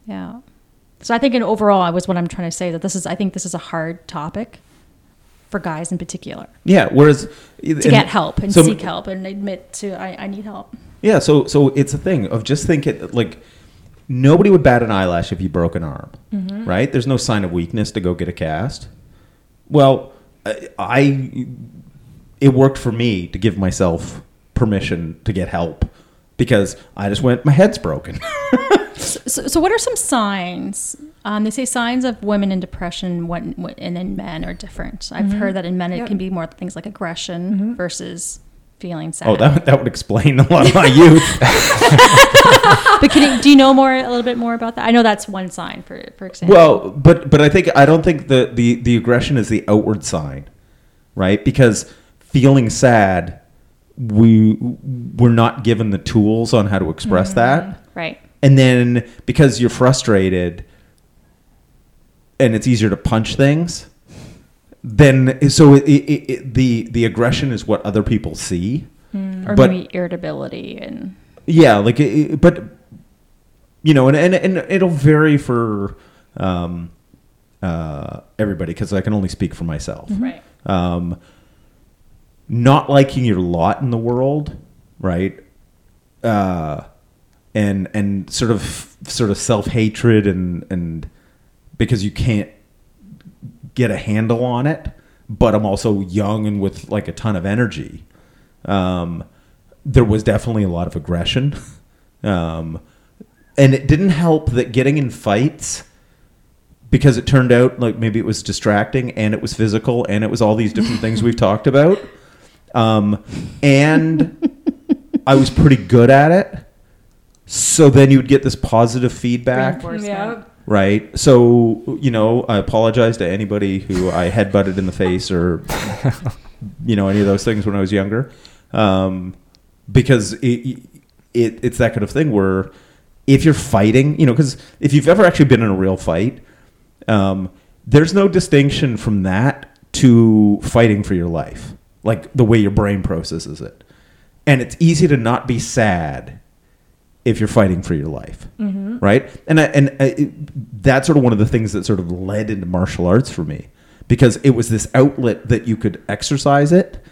yeah. So I think in overall, I was what I'm trying to say that this is. I think this is a hard topic for guys in particular yeah. Whereas to get help and so- seek help and admit to I, I need help. Yeah, so so it's a thing of just thinking like nobody would bat an eyelash if you broke an arm, Mm-hmm. right? There's no sign of weakness to go get a cast. Well, I, I it worked for me to give myself permission to get help because I just went my head's broken. So, so what are some signs? Um, they say signs of women in depression what, what, and in men are different. I've mm-hmm. heard that in men it Yep. can be more things like aggression mm-hmm. versus feeling sad. oh, that that would explain a lot of my youth. but can you, do you know more a little bit more about that? I know that's one sign for for example. Well, but but I think I don't think the the the aggression is the outward sign, right? Because feeling sad, we we're not given the tools on how to express mm-hmm. that, right. and then because you're frustrated and it's easier to punch things then so it, it, it, the the aggression is what other people see. Or But- maybe irritability and yeah like it, it- but you know and, and and it'll vary for um uh everybody because i can only speak for myself. Right. um not liking your lot in the world right? Uh and and sort of sort of self-hatred and and because you can't get a handle on it but i'm also young and with like a ton of energy. Um there was definitely a lot of aggression. Um and it didn't help that getting in fights because it turned out like maybe it was distracting and it was physical and it was all these different things we've talked about. Um, and i was pretty good at it. So then you would get this positive feedback. Reinforcement. Right? So you know i apologize to anybody who i headbutted in the face or you know any of those things when i was younger. Um, because it, it it's that kind of thing where if you're fighting you know because if you've ever actually been in a real fight um, there's no distinction from that to fighting for your life like the way your brain processes it. And it's easy to not be sad if you're fighting for your life, right? And I, and I, it, that's sort of one of the things that sort of led into martial arts for me because it was this outlet that you could exercise it,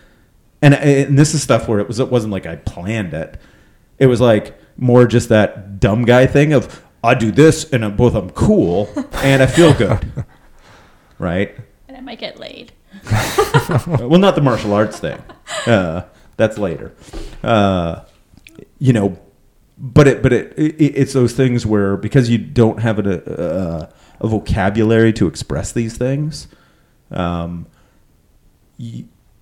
and and this is stuff where it was it wasn't like I planned it, it was like more just that dumb guy thing of I do this and I'm, both I'm cool and I feel good, right? And I might get laid. well, not the martial arts thing. Uh, that's later. Uh, you know, but it, but it, it, it's those things where because you don't have a, a, a vocabulary to express these things, um,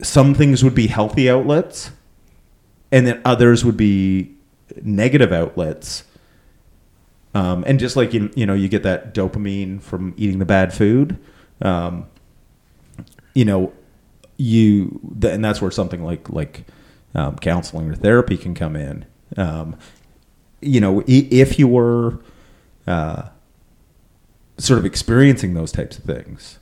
some things would be healthy outlets, and then others would be negative outlets. Um, and just like you, you know, you get that dopamine from eating the bad food. Um, you know, you and that's where something like like um, counseling or therapy can come in. Um, you know, if you were uh, sort of experiencing those types of things,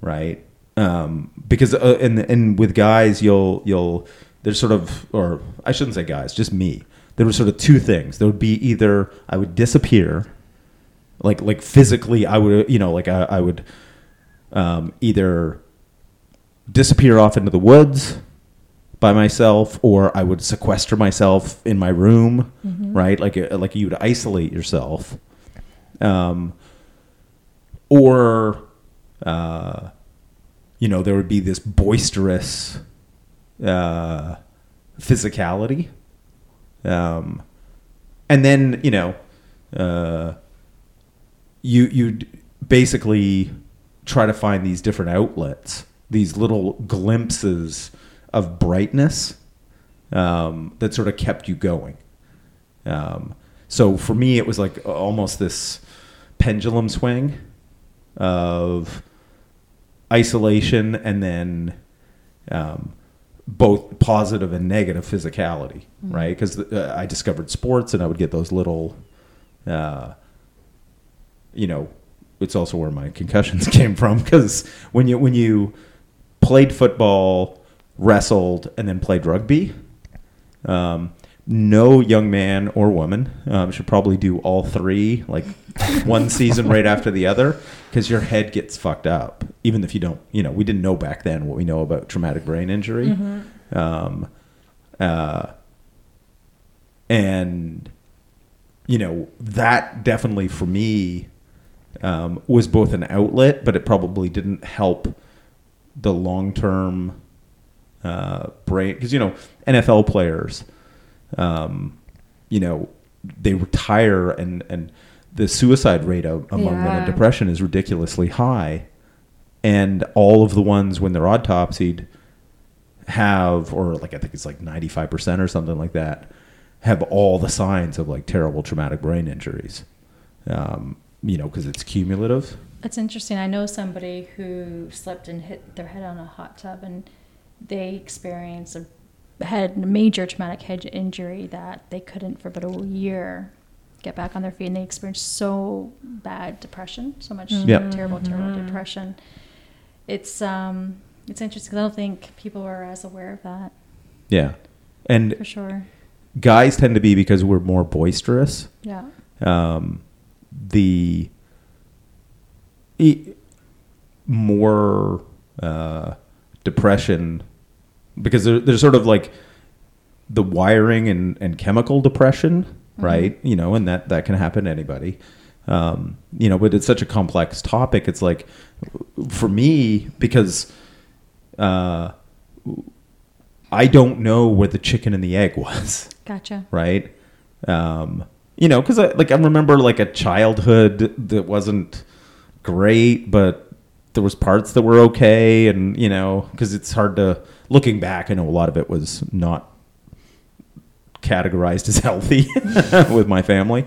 right? Um, because uh, and and with guys, you'll you'll there's sort of or I shouldn't say guys, just me. There were sort of two things. There would be either I would disappear, like like physically, I would you know like I, I would um, either disappear off into the woods by myself or I would sequester myself in my room, right? Like like you would isolate yourself. Um, or uh, you know, there would be this boisterous uh, physicality. Um, and then, you know, uh, you you'd basically try to find these different outlets, these little glimpses of brightness um, that sort of kept you going. Um, so for me, it was like almost this pendulum swing of isolation and then um, both positive and negative physicality, right? Because uh, I discovered sports and I would get those little, uh, you know, it's also where my concussions came from because when you when you played football, wrestled, and then played rugby, um, no young man or woman um, should probably do all three like one season right after the other because your head gets fucked up even if you don't you know we didn't know back then what we know about traumatic brain injury. Um, uh, and you know that definitely for me um, was both an outlet but it probably didn't help the long term uh, brain because you know NFL players um, you know, they retire and, and the suicide rate among them Yeah. and depression is ridiculously high. And all of the ones when they're autopsied have, or like I think it's like 95% or something like that, have all the signs of like terrible traumatic brain injuries. Um, you know, because it's cumulative. That's interesting. I know somebody who slipped and hit their head on a hot tub, and they experienced a had a major traumatic head injury that they couldn't for about a year get back on their feet and they experienced so bad depression, so much Yep. terrible, terrible Mhm. depression. It's um, it's interesting 'cause I don't think people are as aware of that Yeah. And for sure. guys tend to be because we're more boisterous. Yeah. Um, the e- more uh, depression because there, there's sort of like the wiring and, and chemical depression, right? You know, and that that can happen to anybody. Um, you know, but it's such a complex topic. It's like for me because uh, I don't know where the chicken and the egg was Gotcha. right? Um, you know, because I, like I remember like a childhood that wasn't great, but there was parts that were okay, and you know, because it's hard to looking back. I know a lot of it was not categorized as healthy with my family,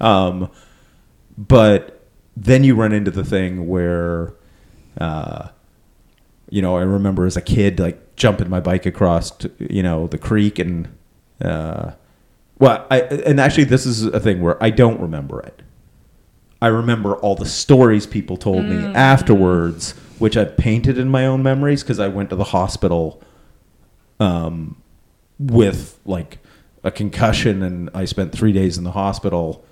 um, but then you run into the thing where. Uh, you know, I remember as a kid, like jumping my bike across, to, you know, the creek and, uh, well, I, and actually this is a thing where I don't remember it. I remember all the stories people told me afterwards, which I painted in my own memories because I went to the hospital, um, with like a concussion and I spent three days in the hospital.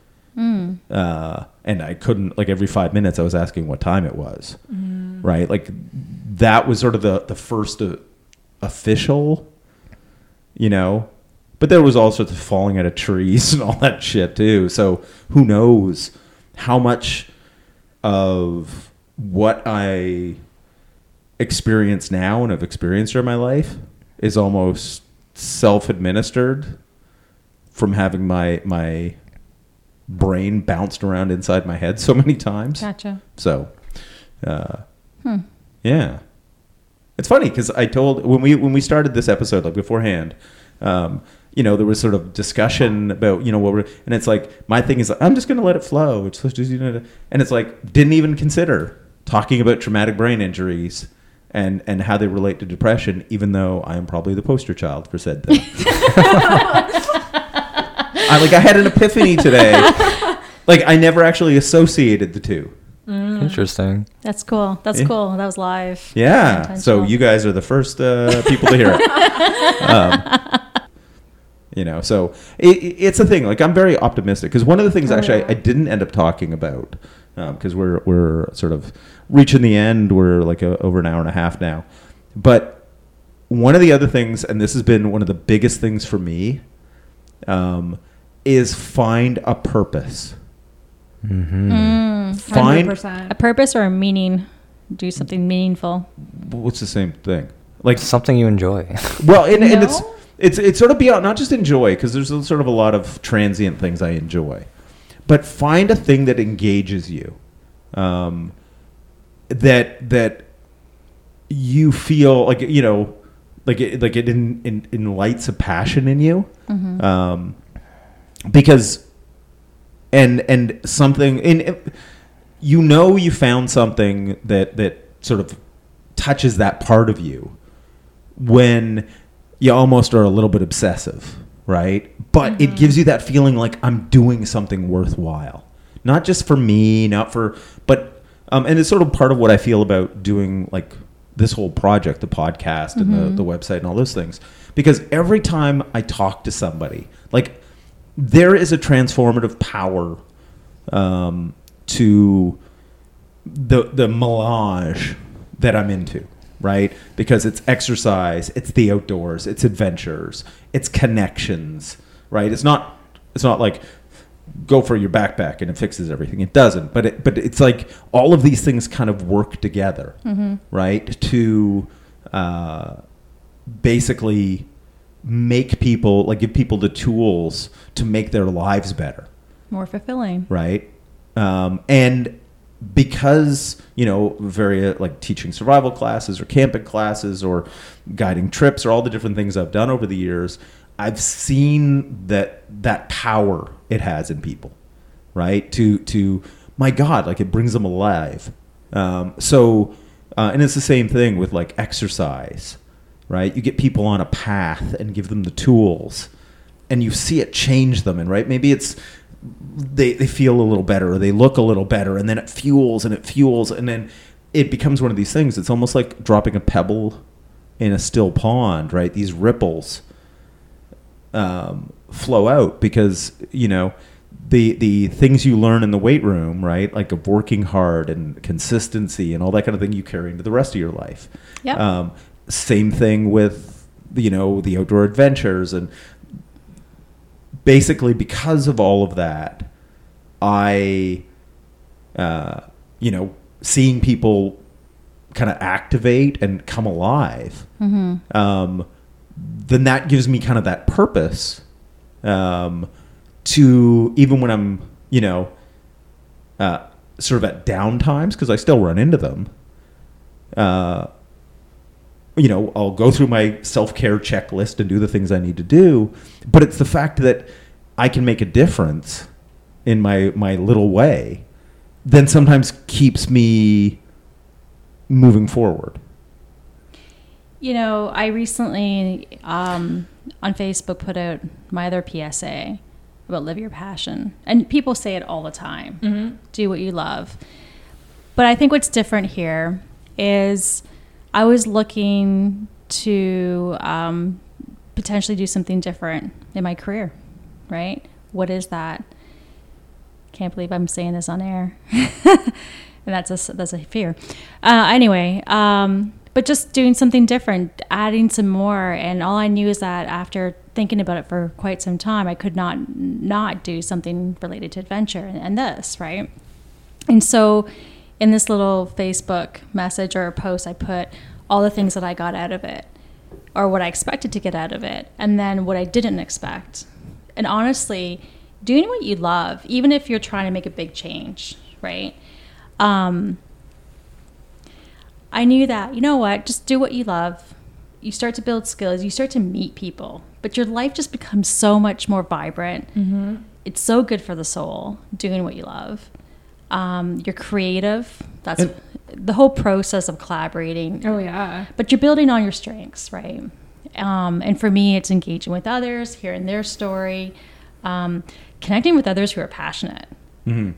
Uh, and I couldn't like every five minutes I was asking what time it was, right? Like that was sort of the the first uh, official, you know. But there was all sorts of falling out of trees and all that shit too. So who knows how much of what I experience now and have experienced during my life is almost self-administered from having my my brain bounced around inside my head so many times. Gotcha. So, uh, yeah, it's funny because I told when we when we started this episode like beforehand, um, you know, there was sort of discussion about you know what we're and it's like my thing is like, I'm just going to let it flow. It's just you know, and it's like didn't even consider talking about traumatic brain injuries. And, and how they relate to depression, even though I am probably the poster child for said thing. I like I had an epiphany today. like I never actually associated the two. Interesting. That's cool. That's Yeah. cool. That was live. Yeah. So you guys are the first uh, people to hear it. um, you know, so it, it- it's a thing. Like I'm very optimistic because one of the things Oh, actually yeah. I, I didn't end up talking about because we're we're sort of reaching the end. We're like a, over an hour and a half now, but one of the other things, and this has been one of the biggest things for me, um, is find a purpose. Mm-hmm. Mm, Find 100%. a purpose or a meaning. Do something meaningful. what's the same thing? Like Something you enjoy. Well, and, and it's No? It's it's sort of beyond not just enjoy because there's a- sort of a lot of transient things I enjoy, but find a thing that engages you, um, that that you feel like you know, like it, like it in, in, enlights a passion in you, Mm-hmm. um, because and and something in you know you found something that that sort of touches that part of you when you almost are a little bit obsessive, right? But it gives you that feeling like I'm doing something worthwhile, not just for me, not for, but, um, and it's sort of part of what I feel about doing like this whole project, the podcast and the, the website and all those things, because every time I talk to somebody, like there is a transformative power um, to the the melange that I'm into, right? Because it's exercise, it's the outdoors, it's adventures, it's connections, right? It's not it's not like go for your backpack and it fixes everything. It doesn't, but it but it's like all of these things kind of work together, right? To uh, basically make people like give people the tools to make their lives better More fulfilling. right? Um, and because you know, very uh, like teaching survival classes or camping classes or guiding trips or all the different things I've done over the years, I've seen that that power it has in people, right? To to my God, like it brings them alive. Um, so, uh, and it's the same thing with like exercise, right? You get people on a path and give them the tools and you see it change them and right maybe it's they they feel a little better or they look a little better and then it fuels and it fuels and then it becomes one of these things. It's almost like dropping a pebble in a still pond right? These ripples um, flow out because you know the the things you learn in the weight room right? Like of working hard and consistency and all that kind of thing you carry into the rest of your life. Yep. um, same thing with you know the outdoor adventures and basically because of all of that i uh, you know seeing people kind of activate and come alive um, then that gives me kind of that purpose um, to even when i'm you know uh, sort of at down times because i still run into them uh, you know, I'll go through my self care checklist and do the things I need to do. But it's the fact that I can make a difference in my my little way, then sometimes keeps me moving forward. You know, I recently um, on Facebook put out my other PSA about live your passion. And people say it all the time do what you love. But I think what's different here is I was looking to um, potentially do something different in my career, right? What is that? Can't believe I'm saying this on air. and that's a, that's a fear. Uh, anyway, um, but just doing something different, adding some more. And all I knew is that after thinking about it for quite some time, I could not not do something related to adventure and, and this, right? And so in this little Facebook message or post, I put all the things that I got out of it or what I expected to get out of it, and then what I didn't expect. And honestly, doing what you love, even if you're trying to make a big change, right? Um, I knew that, you know what, just do what you love. You start to build skills, you start to meet people, but your life just becomes so much more vibrant. It's so good for the soul doing what you love. Um, you're creative. That's And- the whole process of collaborating Oh yeah. but you're building on your strengths, right? Um, and for me, it's engaging with others, hearing their story, um, connecting with others who are passionate. Mm-hmm.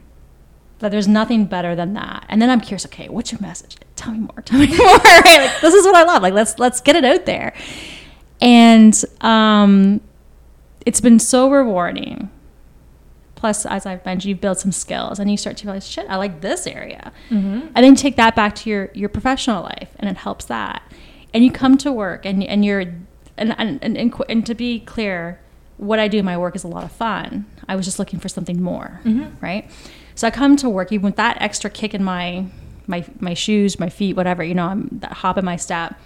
But there's nothing better than that. And then I'm curious. Okay, what's your message? Tell me more. Tell me more. right? Like, this is what I love. Like let's let's get it out there. And um, it's been so rewarding. Plus, as I've mentioned, you've built some skills, and you start to realize, shit, I like this area, mm-hmm. and then take that back to your your professional life, and it helps that. And you come to work, and and you're, and and and, and, and to be clear, what I do in my work is a lot of fun. I was just looking for something more, mm-hmm. right? So I come to work even with that extra kick in my my my shoes, my feet, whatever, you know, I'm that hop in my step,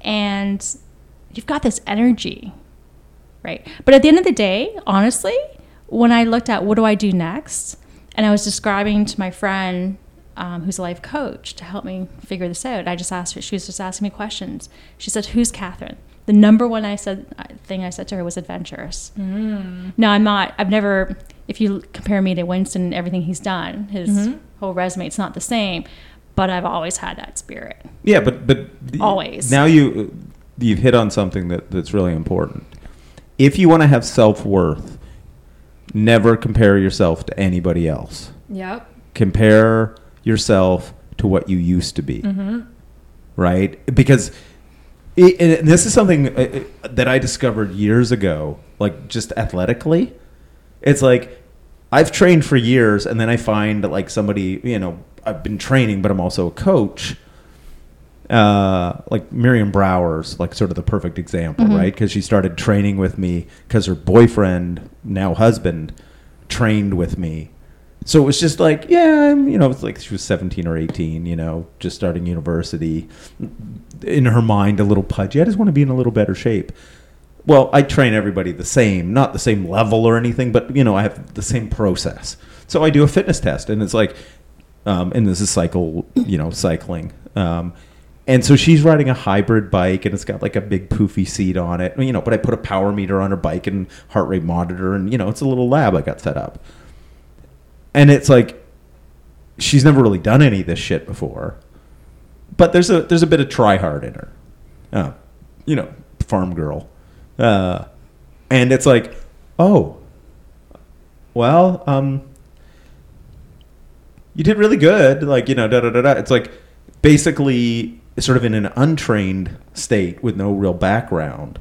and you've got this energy, right? But at the end of the day, honestly, when I looked at what do I do next, and I was describing to my friend um, who's a life coach to help me figure this out, I just asked her. She was just asking me questions. She said, "Who's Catherine?" The number one I said uh, thing I said to her was adventurous. No, I'm not. I've never. If you compare me to Winston and everything he's done, his whole resume, it's not the same. But I've always had that spirit. Yeah, but but Always. now you you've hit on something that that's really important. If you want to have self worth, never compare yourself to anybody else. Yep. Compare yourself to what you used to be, Mm-hmm. right? Because it, and this is something uh, uh, that I discovered years ago, like just athletically. It's like I've trained for years, and then I find like somebody, you know, I've been training, but I'm also a coach. Uh, like Miriam Brouwer's like sort of the perfect example, right? Because she started training with me because her boyfriend, now husband, trained with me. So it was just like, yeah, I'm, you know, it's like she was 17 or 18, you know, just starting university. In her mind, a little pudgy. I just want to be in a little better shape. Well, I train everybody the same, not the same level or anything, but you know, I have the same process. So I do a fitness test, and it's like, um, and this is cycle, you know, cycling. Um, and so she's riding a hybrid bike, and it's got like a big poofy seat on it, you know. But I put a power meter on her bike and heart rate monitor, and you know, it's a little lab I got set up. And it's like, she's never really done any of this shit before, but there's a there's a bit of try hard in her, uh, you know, farm girl, uh, and it's like, oh, well, um, you did really good. Like, you know, da da da da. It's like basically sort of in an untrained state with no real background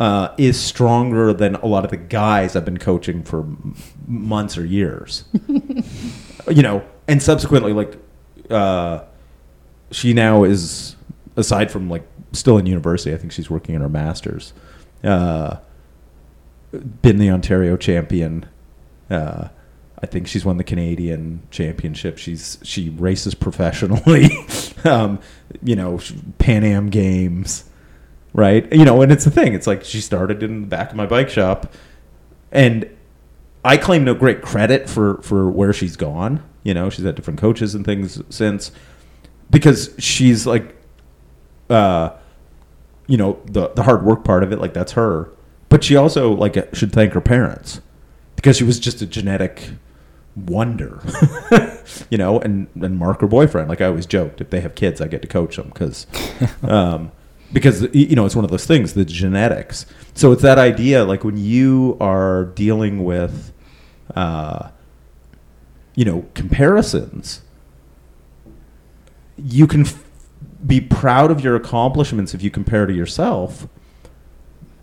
uh, is stronger than a lot of the guys I've been coaching for m- months or years. you know, and subsequently, like, uh, she now is, aside from like still in university, I think she's working in her master's. Uh, been the Ontario champion. Uh, I think she's won the Canadian championship. She's she races professionally. um, you know, Pan Am games, right? You know, and it's the thing. It's like she started in the back of my bike shop, and I claim no great credit for for where she's gone. You know, she's had different coaches and things since, because she's like, uh, you know, the the hard work part of it, like that's her. But she also like should thank her parents because she was just a genetic wonder, you know. And and Mark her boyfriend, like I always joked, if they have kids, I get to coach them because, um, because you know it's one of those things, the genetics. So it's that idea, like when you are dealing with, uh, you know, comparisons, you can f- be proud of your accomplishments if you compare to yourself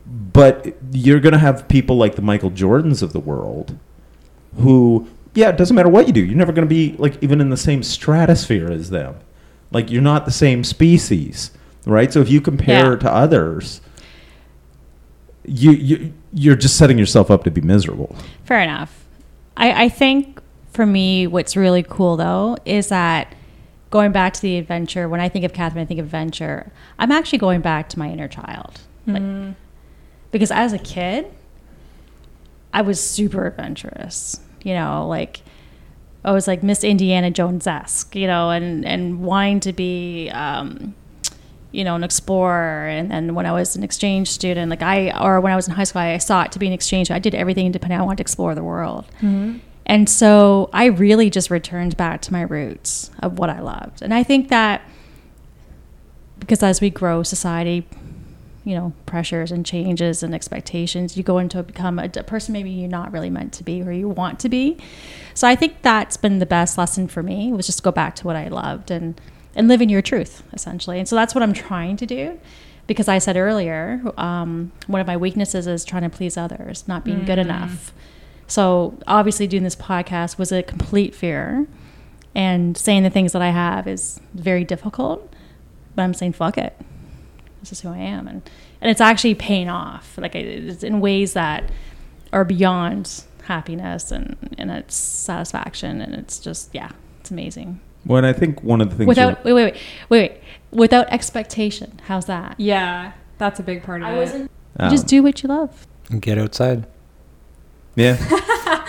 but you're going to have people like the Michael Jordans of the world who yeah, it doesn't matter what you do. You're never going to be like even in the same stratosphere as them. Like you're not the same species, right? So if you compare Yeah. to others, you you you're just setting yourself up to be miserable. Fair enough. I, I think for me, what's really cool though is that going back to the adventure, when I think of Catherine, I think of adventure. I'm actually going back to my inner child. Like, mm-hmm. because as a kid, I was super adventurous. You know, like I was like Miss Indiana Jones esque, you know, and and wanting to be, um, you know, an explorer. And then when I was an exchange student, like I, or when I was in high school, I sought to be an exchange. I did everything independent. I wanted to explore the world. And so I really just returned back to my roots of what I loved. And I think that because as we grow, society, you know, pressures and changes and expectations, you go into become a, a person maybe you're not really meant to be or you want to be. So I think that's been the best lesson for me was just go back to what I loved and and live in your truth essentially. And so that's what I'm trying to do. Because I said earlier, um, one of my weaknesses is trying to please others, not being good enough. So obviously, doing this podcast was a complete fear, and saying the things that I have is very difficult. But I'm saying, fuck it. This is who I am, and and it's actually paying off. Like it's in ways that are beyond happiness and and it's satisfaction, and it's just yeah, it's amazing. Well, and I think one of the things Without you're- wait wait wait wait without expectation. How's that? Yeah, that's a big part of I it. wasn't. um, You just do what you love. And get outside. Yeah.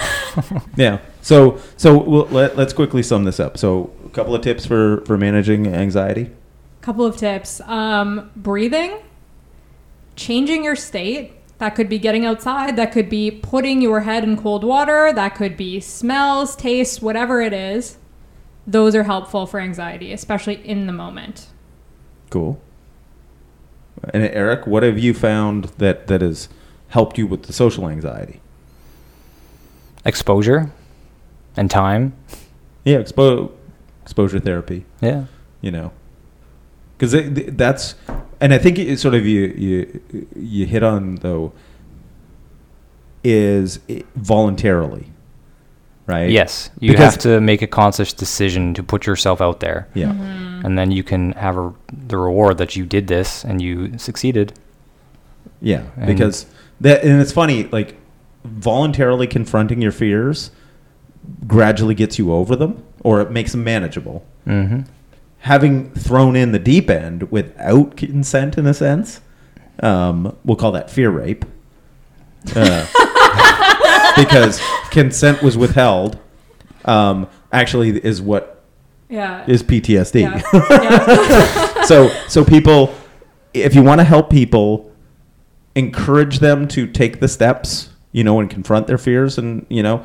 yeah. So so we'll, let, let's quickly sum this up. So a couple of tips for for managing anxiety. Couple of tips. Um, breathing, changing your state. That could be getting outside. That could be putting your head in cold water. That could be smells, tastes, whatever it is. Those are helpful for anxiety, especially in the moment. Cool. And Eric, what have you found that that has helped you with the social anxiety? Exposure and time. Yeah, expo- exposure therapy. Yeah. You know, because that's, and I think it sort of you you you hit on though is it voluntarily, right? Yes. You Because- have to make a conscious decision to put yourself out there. Yeah. And then you can have a, the reward that you did this and you succeeded. Yeah, And- because that and it's funny like voluntarily confronting your fears gradually gets you over them or it makes them manageable. Mm-hmm. Having thrown in the deep end without consent in a sense, um, we'll call that fear rape. Uh, because consent was withheld. Um, actually, is what Yeah. is PTSD. yeah. yeah. so so people if you want to help people encourage them to take the steps you know and confront their fears and you know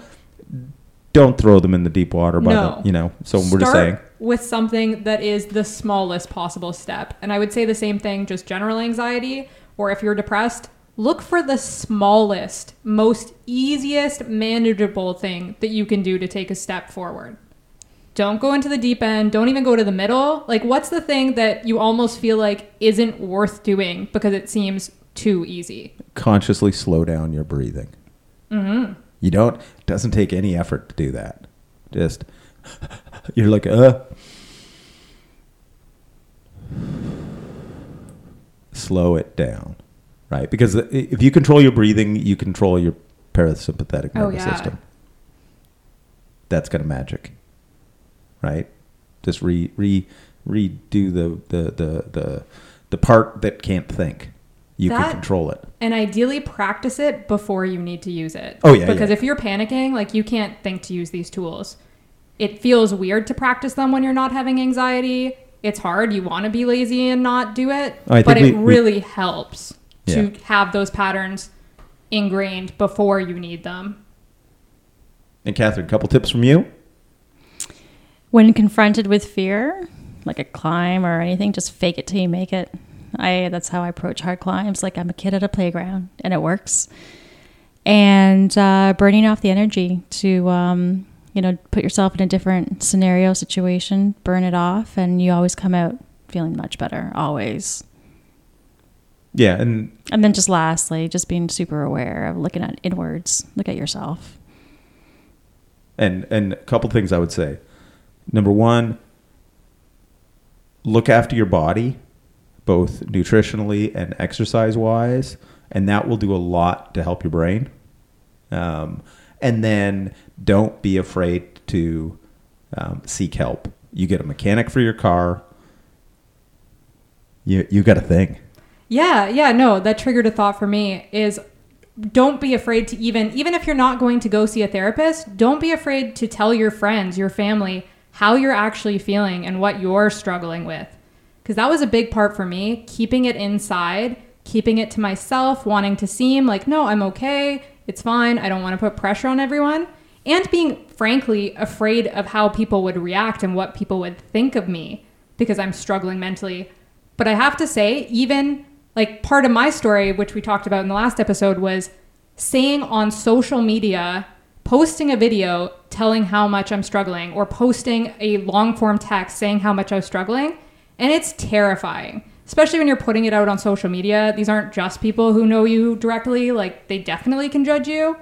don't throw them in the deep water by No. the you know so we're just saying with something that is the smallest possible step. And I would say the same thing, just general anxiety, or if you're depressed, look for the smallest, most easiest, manageable thing that you can do to take a step forward. Don't go into the deep end. Don't even go to the middle. Like, what's the thing that you almost feel like isn't worth doing because it seems too easy? Consciously slow down your breathing. Mm-hmm. You don't. Doesn't take any effort to do that. Just you're like uh. Slow it down, right? Because if you control your breathing, you control your parasympathetic Oh, nervous yeah. system. That's kind of magic, right? Just re re redo the the the the the part that can't think. You That- can control it. And ideally, practice it before you need to use it. Oh, yeah, Because yeah. if you're panicking, like you can't think to use these tools. It feels weird to practice them when you're not having anxiety. It's hard. You want to be lazy and not do it. I but it we- really helps to Yeah. have those patterns ingrained before you need them. And Catherine, a couple tips from you. When confronted with fear, like a climb or anything, just fake it till you make it. I that's how I approach hard climbs. Like I'm a kid at a playground, and it works. And uh, burning off the energy to, um, you know, put yourself in a different scenario situation, burn it off, and you always come out feeling much better. Always. Yeah, and And then just lastly, just being super aware of looking at inwards. Look at yourself. and and a couple things I would say. Number one, look after your body, both nutritionally and exercise wise, and that will do a lot to help your brain. Um, and then don't be afraid to um, seek help. You get a mechanic for your car. You you got a thing. Yeah, yeah, no, that triggered a thought for me is don't be afraid to even even if you're not going to go see a therapist, don't be afraid to tell your friends, your family how you're actually feeling and what you're struggling with. Cuz that was a big part for me, keeping it inside, keeping it to myself, wanting to seem like no, I'm okay, it's fine, I don't want to put pressure on everyone, and being frankly afraid of how people would react and what people would think of me because I'm struggling mentally. But I have to say, even like part of my story, which we talked about in the last episode, was saying on social media, posting a video telling how much I'm struggling, or posting a long form text saying how much I was struggling. And it's terrifying, especially when you're putting it out on social media. These aren't just people who know you directly, like, they definitely can judge you.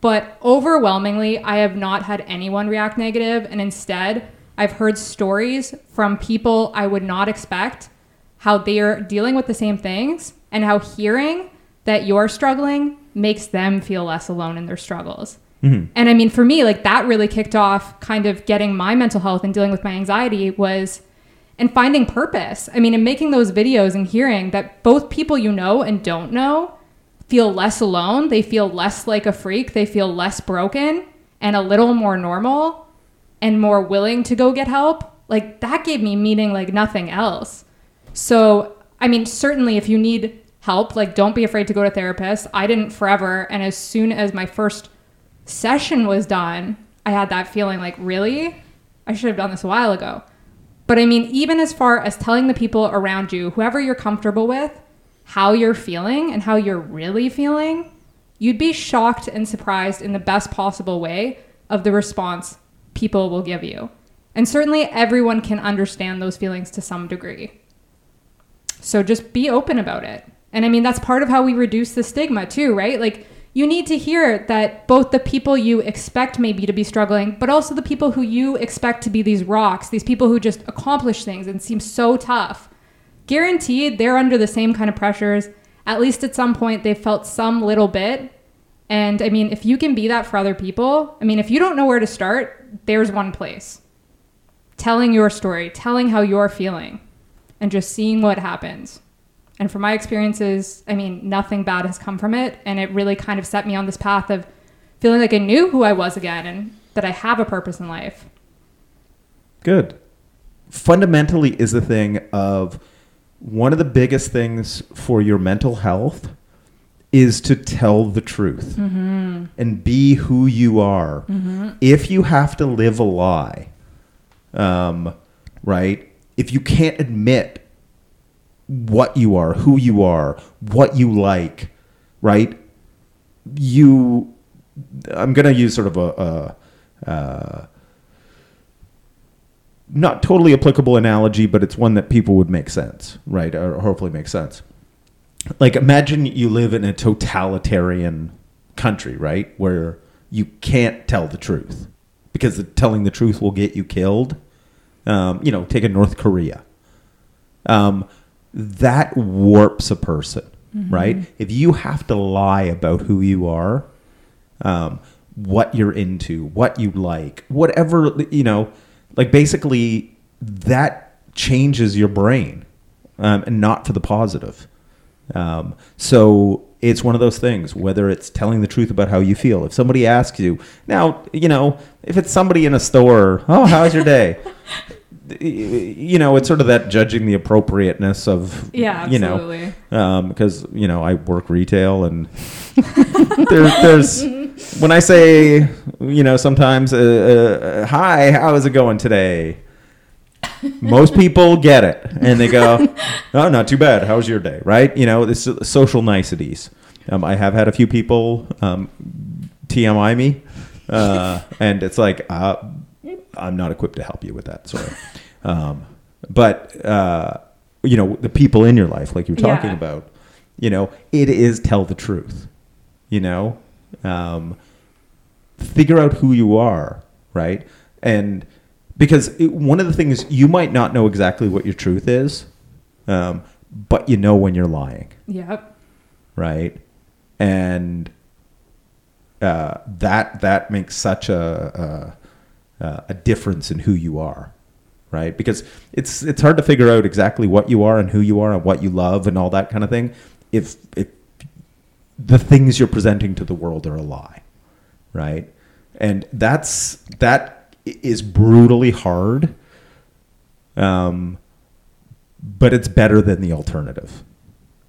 But overwhelmingly, I have not had anyone react negative, and instead, I've heard stories from people I would not expect how they're dealing with the same things and how hearing that you're struggling makes them feel less alone in their struggles. Mm-hmm. And I mean, for me, like that really kicked off kind of getting my mental health and dealing with my anxiety was and finding purpose. I mean, in making those videos and hearing that both people you know and don't know feel less alone, they feel less like a freak, they feel less broken and a little more normal and more willing to go get help. Like that gave me meaning like nothing else. So, I mean, certainly if you need help, like don't be afraid to go to therapists. I didn't forever, and as soon as my first session was done, I had that feeling like, really? I should have done this a while ago. But I mean, even as far as telling the people around you, whoever you're comfortable with, how you're feeling and how you're really feeling, you'd be shocked and surprised in the best possible way of the response people will give you. And certainly everyone can understand those feelings to some degree. So just be open about it. And I mean, that's part of how we reduce the stigma too, right? Like, you need to hear that both the people you expect maybe to be struggling, but also the people who you expect to be these rocks, these people who just accomplish things and seem so tough, guaranteed they're under the same kind of pressures. At least at some point, they've felt some little bit. And I mean, if you can be that for other people, I mean, if you don't know where to start, there's one place telling your story, telling how you're feeling, and just seeing what happens. And from my experiences, I mean, nothing bad has come from it. And it really kind of set me on this path of feeling like I knew who I was again and that I have a purpose in life. Good. Fundamentally, is the thing of one of the biggest things for your mental health is to tell the truth and be who you are. If you have to live a lie, um, right? If you can't admit what you are, who you are, what you like, right? You, I'm going to use sort of a, a uh, not totally applicable analogy, but it's one that people would make sense, right? Or hopefully make sense. Like imagine you live in a totalitarian country, right? Where you can't tell the truth because telling the truth will get you killed. Um, you know, take a North Korea. Um, that warps a person, right? If you have to lie about who you are, um, what you're into, what you like, whatever, you know, like basically that changes your brain um, and not for the positive. Um, so it's one of those things, whether it's telling the truth about how you feel. If somebody asks you, now, you know, if it's somebody in a store, oh, how's your day? you know, it's sort of that judging the appropriateness of, Yeah, you know, absolutely. um, because you know I work retail and there, there's when I say you know sometimes uh, uh, hi how is it going today? Most people get it and they go oh not too bad. How was your day? Right? You know this social niceties. Um, I have had a few people um, TMI me uh, and it's like uh, I'm not equipped to help you with that sorry. Um, but uh, you know the people in your life like you're talking Yeah. about you know it is tell the truth you know? Um, figure out who you are right? And because it, one of the things you might not know exactly what your truth is um, but you know when you're lying. Yep. right? And uh, that that makes such a, a a difference in who you are right? Because it's it's hard to figure out exactly what you are and who you are and what you love and all that kind of thing if if the things you're presenting to the world are a lie right? And that's that is brutally hard um but it's better than the alternative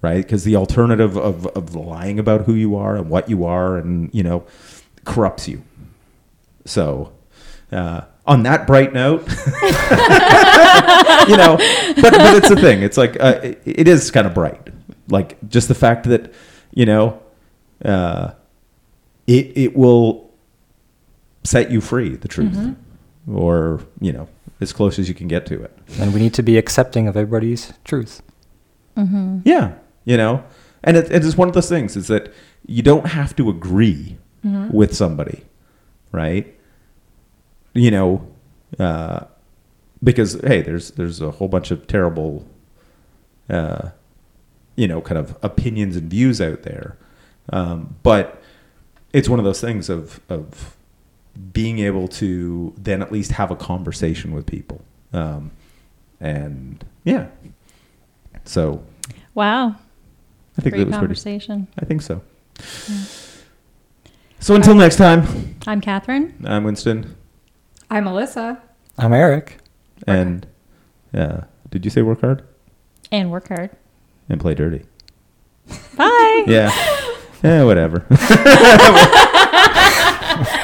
right? Because the alternative of, of lying about who you are and what you are and you know corrupts you. So uh, on that bright note you know but, but it's the thing. It's like uh, it, it is kind of bright. Like just the fact that you know uh, it, it will set you free the truth. Or you know as close as you can get to it. And we need to be accepting of everybody's truth. Yeah, you know, and it, it is one of those things is that you don't have to agree with somebody, right? You know, uh, because hey, there's there's a whole bunch of terrible, uh, you know, kind of opinions and views out there, um, but it's one of those things of of being able to then at least have a conversation with people, um, and yeah, so Wow. I think Great that was pretty. conversation. I think so. So until next time, I'm Catherine. I'm Winston, I'm Melissa. I'm Eric. and yeah, did you say work hard And work hard. and play dirty? Bye. Yeah, yeah, whatever.